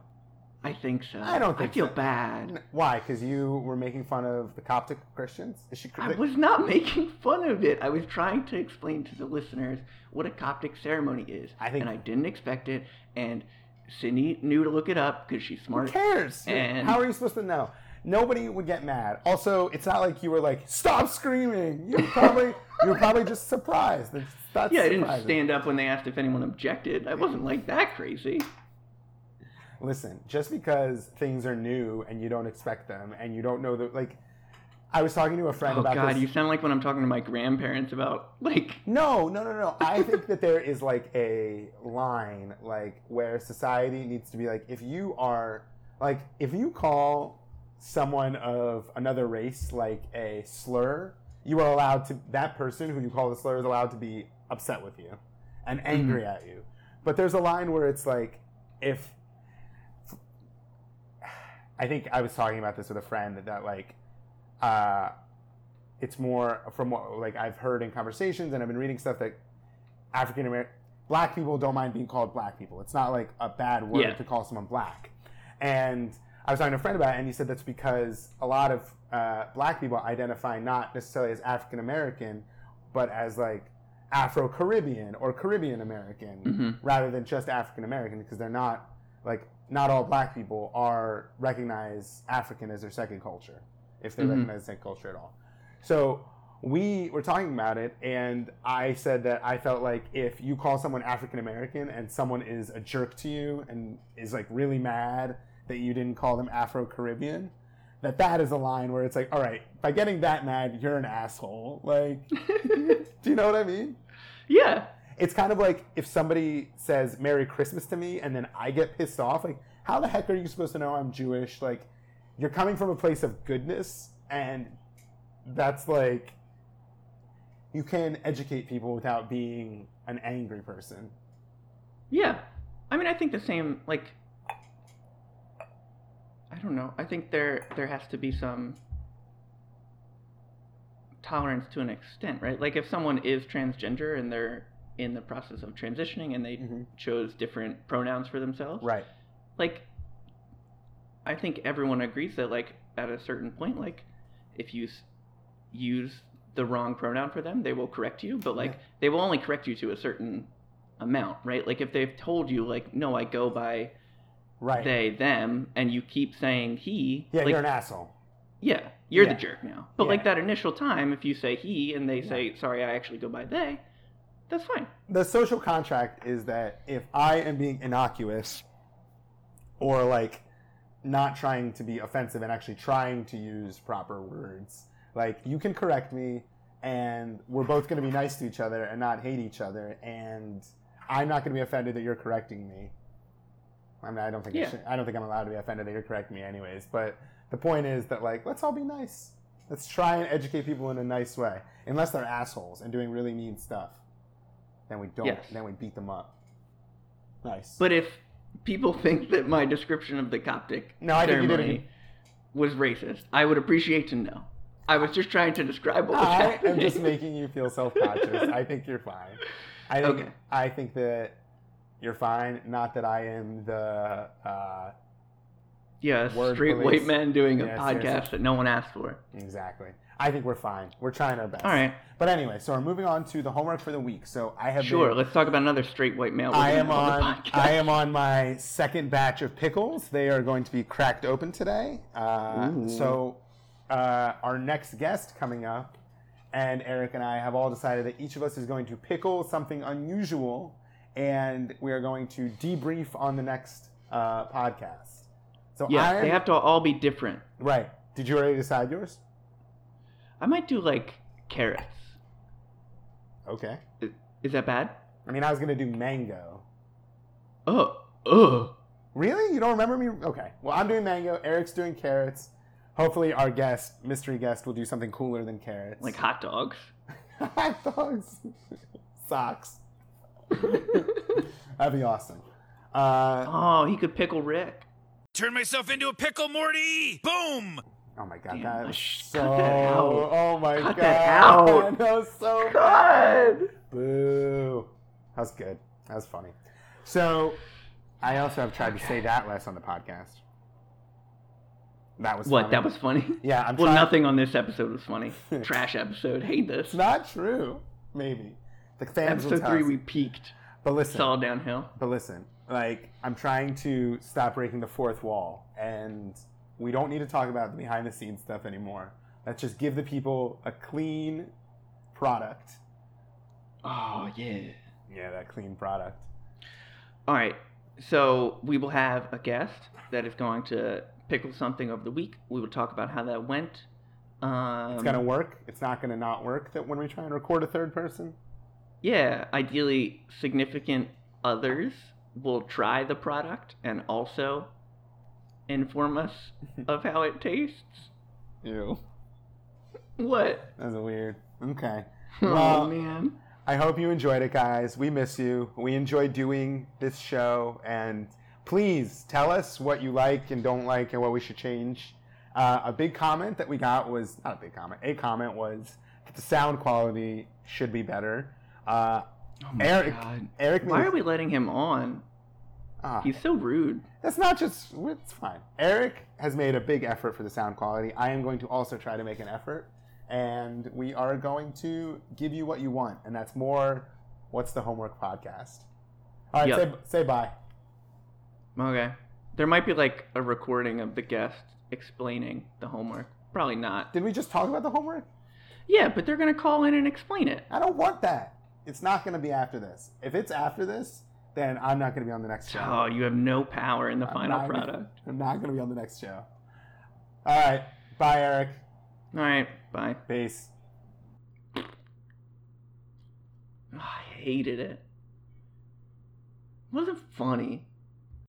Speaker 3: I think so.
Speaker 2: I don't think
Speaker 3: I feel
Speaker 2: so.
Speaker 3: bad.
Speaker 2: Why? Because you were making fun of the Coptic Christians. Is she?
Speaker 3: I was not making fun of it. I was trying to explain to the listeners what a Coptic ceremony is.
Speaker 2: I think-
Speaker 3: and I didn't expect it. And Sydney knew to look it up because she's smart.
Speaker 2: Who cares?
Speaker 3: And-
Speaker 2: How are you supposed to know? Nobody would get mad. Also, it's not like you were like, "Stop screaming." You were probably you were probably just surprised. That's, that's
Speaker 3: Yeah, I didn't stand up when they asked if anyone objected. I wasn't like that crazy.
Speaker 2: Listen, just because things are new and you don't expect them and you don't know that like, I was talking to a friend
Speaker 3: Oh
Speaker 2: about
Speaker 3: God,
Speaker 2: this.
Speaker 3: you sound like when I'm talking to my grandparents about like.
Speaker 2: No, no, no, no. I think that there is like a line like where society needs to be like if you are like if you call someone of another race like a slur, you are allowed to that person who you call the slur is allowed to be upset with you and mm-hmm. angry at you. But there's a line where it's like if I think I was talking about this with a friend that, that like uh it's more from what like I've heard in conversations and I've been reading stuff that African American black people don't mind being called black people. It's not like a bad word
Speaker 3: Yeah.
Speaker 2: to call someone black. And I was talking to a friend about it, and he said that's because a lot of uh, black people identify not necessarily as African American, but as like Afro Caribbean or Caribbean American,
Speaker 3: Mhm.
Speaker 2: rather than just African American, because they're not like not all black people are recognize African as their second culture, if they
Speaker 3: Mhm.
Speaker 2: recognize second culture at all. So we were talking about it, and I said that I felt like if you call someone African American and someone is a jerk to you and is like really mad that you didn't call them Afro Caribbean, that that is a line where it's like, all right, by getting that mad, you're an asshole. Like, do you know what I mean?
Speaker 3: Yeah.
Speaker 2: It's kind of like if somebody says Merry Christmas to me and then I get pissed off, like, how the heck are you supposed to know I'm Jewish? Like, you're coming from a place of goodness, and that's like, you can educate people without being an angry person.
Speaker 3: Yeah. I mean, I think the same. Like, I don't know. I think there there has to be some tolerance to an extent, right? Like, if someone is transgender and they're in the process of transitioning and they
Speaker 2: Mhm.
Speaker 3: chose different pronouns for themselves,
Speaker 2: Right.
Speaker 3: like i think everyone agrees that like at a certain point like if you s- use the wrong pronoun for them they will correct you but like
Speaker 2: Yeah.
Speaker 3: they will only correct you to a certain amount right like if they've told you like no i go by
Speaker 2: Right.
Speaker 3: they them and you keep saying he
Speaker 2: yeah,
Speaker 3: like,
Speaker 2: you're an asshole.
Speaker 3: yeah you're
Speaker 2: Yeah.
Speaker 3: the jerk now but like that initial time if you say he and they say sorry i actually go by they that's fine
Speaker 2: the social contract is that if I am being innocuous or like not trying to be offensive and actually trying to use proper words, like you can correct me and we're both going to be nice to each other and not hate each other and I'm not going to be offended that you're correcting me. I mean, I don't think I, should, I don't think I'm allowed to be offended that you're correcting me, anyways. But the point is that like, let's all be nice. Let's try and educate people in a nice way, unless they're assholes and doing really mean stuff. Then we don't.
Speaker 3: Yes.
Speaker 2: Then we beat them up. Nice.
Speaker 3: But if people think that my description of the Coptic
Speaker 2: No, I think you
Speaker 3: ceremony was racist, I would appreciate to know. I was just trying to describe what was
Speaker 2: I
Speaker 3: happening.
Speaker 2: am just making you feel self-conscious. I think you're fine. I think
Speaker 3: Okay.
Speaker 2: I think that you're fine. Not that I am the. Uh,
Speaker 3: yeah,
Speaker 2: Word
Speaker 3: straight
Speaker 2: police.
Speaker 3: white men doing a podcast that no one asked for.
Speaker 2: exactly. I think we're fine. We're trying our best.
Speaker 3: All right,
Speaker 2: But anyway, so we're moving on to the homework for the week. So I have
Speaker 3: sure.
Speaker 2: been-
Speaker 3: Let's talk about another straight white male.
Speaker 2: I am on. I am on my second batch of pickles. They are going to be cracked open today. Uh, so uh, our next guest coming up, and Eric and I have all decided that each of us is going to pickle something unusual, and we are going to debrief on the next uh, podcast. So
Speaker 3: Yeah,
Speaker 2: I'm,
Speaker 3: they have to all be different.
Speaker 2: right. Did you already decide yours?
Speaker 3: I might do like carrots.
Speaker 2: Okay.
Speaker 3: Is, is that bad?
Speaker 2: I mean, I was going to do mango.
Speaker 3: Oh, oh.
Speaker 2: Really? You don't remember me? Okay. Well, I'm doing mango. Eric's doing carrots. Hopefully, our guest, mystery guest, will do something cooler than carrots.
Speaker 3: Like hot dogs.
Speaker 2: hot dogs, socks. That'd be awesome. Uh,
Speaker 3: Oh, he could pickle Rick.
Speaker 4: Turn myself into a pickle, Morty! Boom!
Speaker 2: Oh my god,
Speaker 3: Damn,
Speaker 2: that was so.
Speaker 3: cut that out.
Speaker 2: Oh my
Speaker 3: Cut
Speaker 2: god,
Speaker 3: that out.
Speaker 2: that was so bad.
Speaker 3: God.
Speaker 2: Boo. That was good. That was funny. So, I also have tried to say that less on the podcast. That was
Speaker 3: What?
Speaker 2: funny.
Speaker 3: That was funny.
Speaker 2: Yeah, I'm
Speaker 3: well,
Speaker 2: trying-
Speaker 3: nothing on this episode was funny. Trash episode. Hate this.
Speaker 2: It's not true. Maybe the fans will
Speaker 3: Episode three, we peaked.
Speaker 2: But
Speaker 3: It's all downhill.
Speaker 2: but listen. Like I'm trying to stop breaking the fourth wall, and we don't need to talk about the behind the scenes stuff anymore. Let's just give the people a clean product.
Speaker 3: Oh yeah.
Speaker 2: Yeah, that clean product.
Speaker 3: All right. So we will have a guest that is going to pickle something over the week. We will talk about how that went. Um,
Speaker 2: It's gonna work. It's not gonna not work. That when we try and record a third person.
Speaker 3: Yeah, ideally, significant others will try the product and also inform us of how it tastes.
Speaker 2: Ew,
Speaker 3: What?
Speaker 2: that's a weird. Okay.
Speaker 3: oh
Speaker 2: Well-
Speaker 3: man.
Speaker 2: I hope you enjoyed it, guys. We miss you. We enjoy doing this show, and please tell us what you like and don't like, and what we should change. Uh, a big comment that we got was not a big comment. A comment was that the sound quality should be better. Uh,
Speaker 3: Oh
Speaker 2: Eric,
Speaker 3: god.
Speaker 2: Eric,
Speaker 3: Why are we letting him on?
Speaker 2: Ah,
Speaker 3: He's so rude.
Speaker 2: that's not just. It's fine. Eric has made a big effort for the sound quality. I am going to also try to make an effort, and we are going to give you what you want, and that's more. What's the homework podcast? All right,
Speaker 3: Yep.
Speaker 2: say say bye.
Speaker 3: Okay. There might be like a recording of the guest explaining the homework. Probably not.
Speaker 2: Did we just talk about the homework?
Speaker 3: Yeah, but they're gonna call in and explain it.
Speaker 2: I don't want that. It's not going to be after this. If it's after this, then I'm not going to be on the next show.
Speaker 3: Oh, you have no power in the
Speaker 2: I'm
Speaker 3: final
Speaker 2: not
Speaker 3: product.
Speaker 2: I'm not going to be on the next show. All right. Bye, Eric.
Speaker 3: All right, bye.
Speaker 2: Peace.
Speaker 3: Oh, I hated it. It wasn't funny.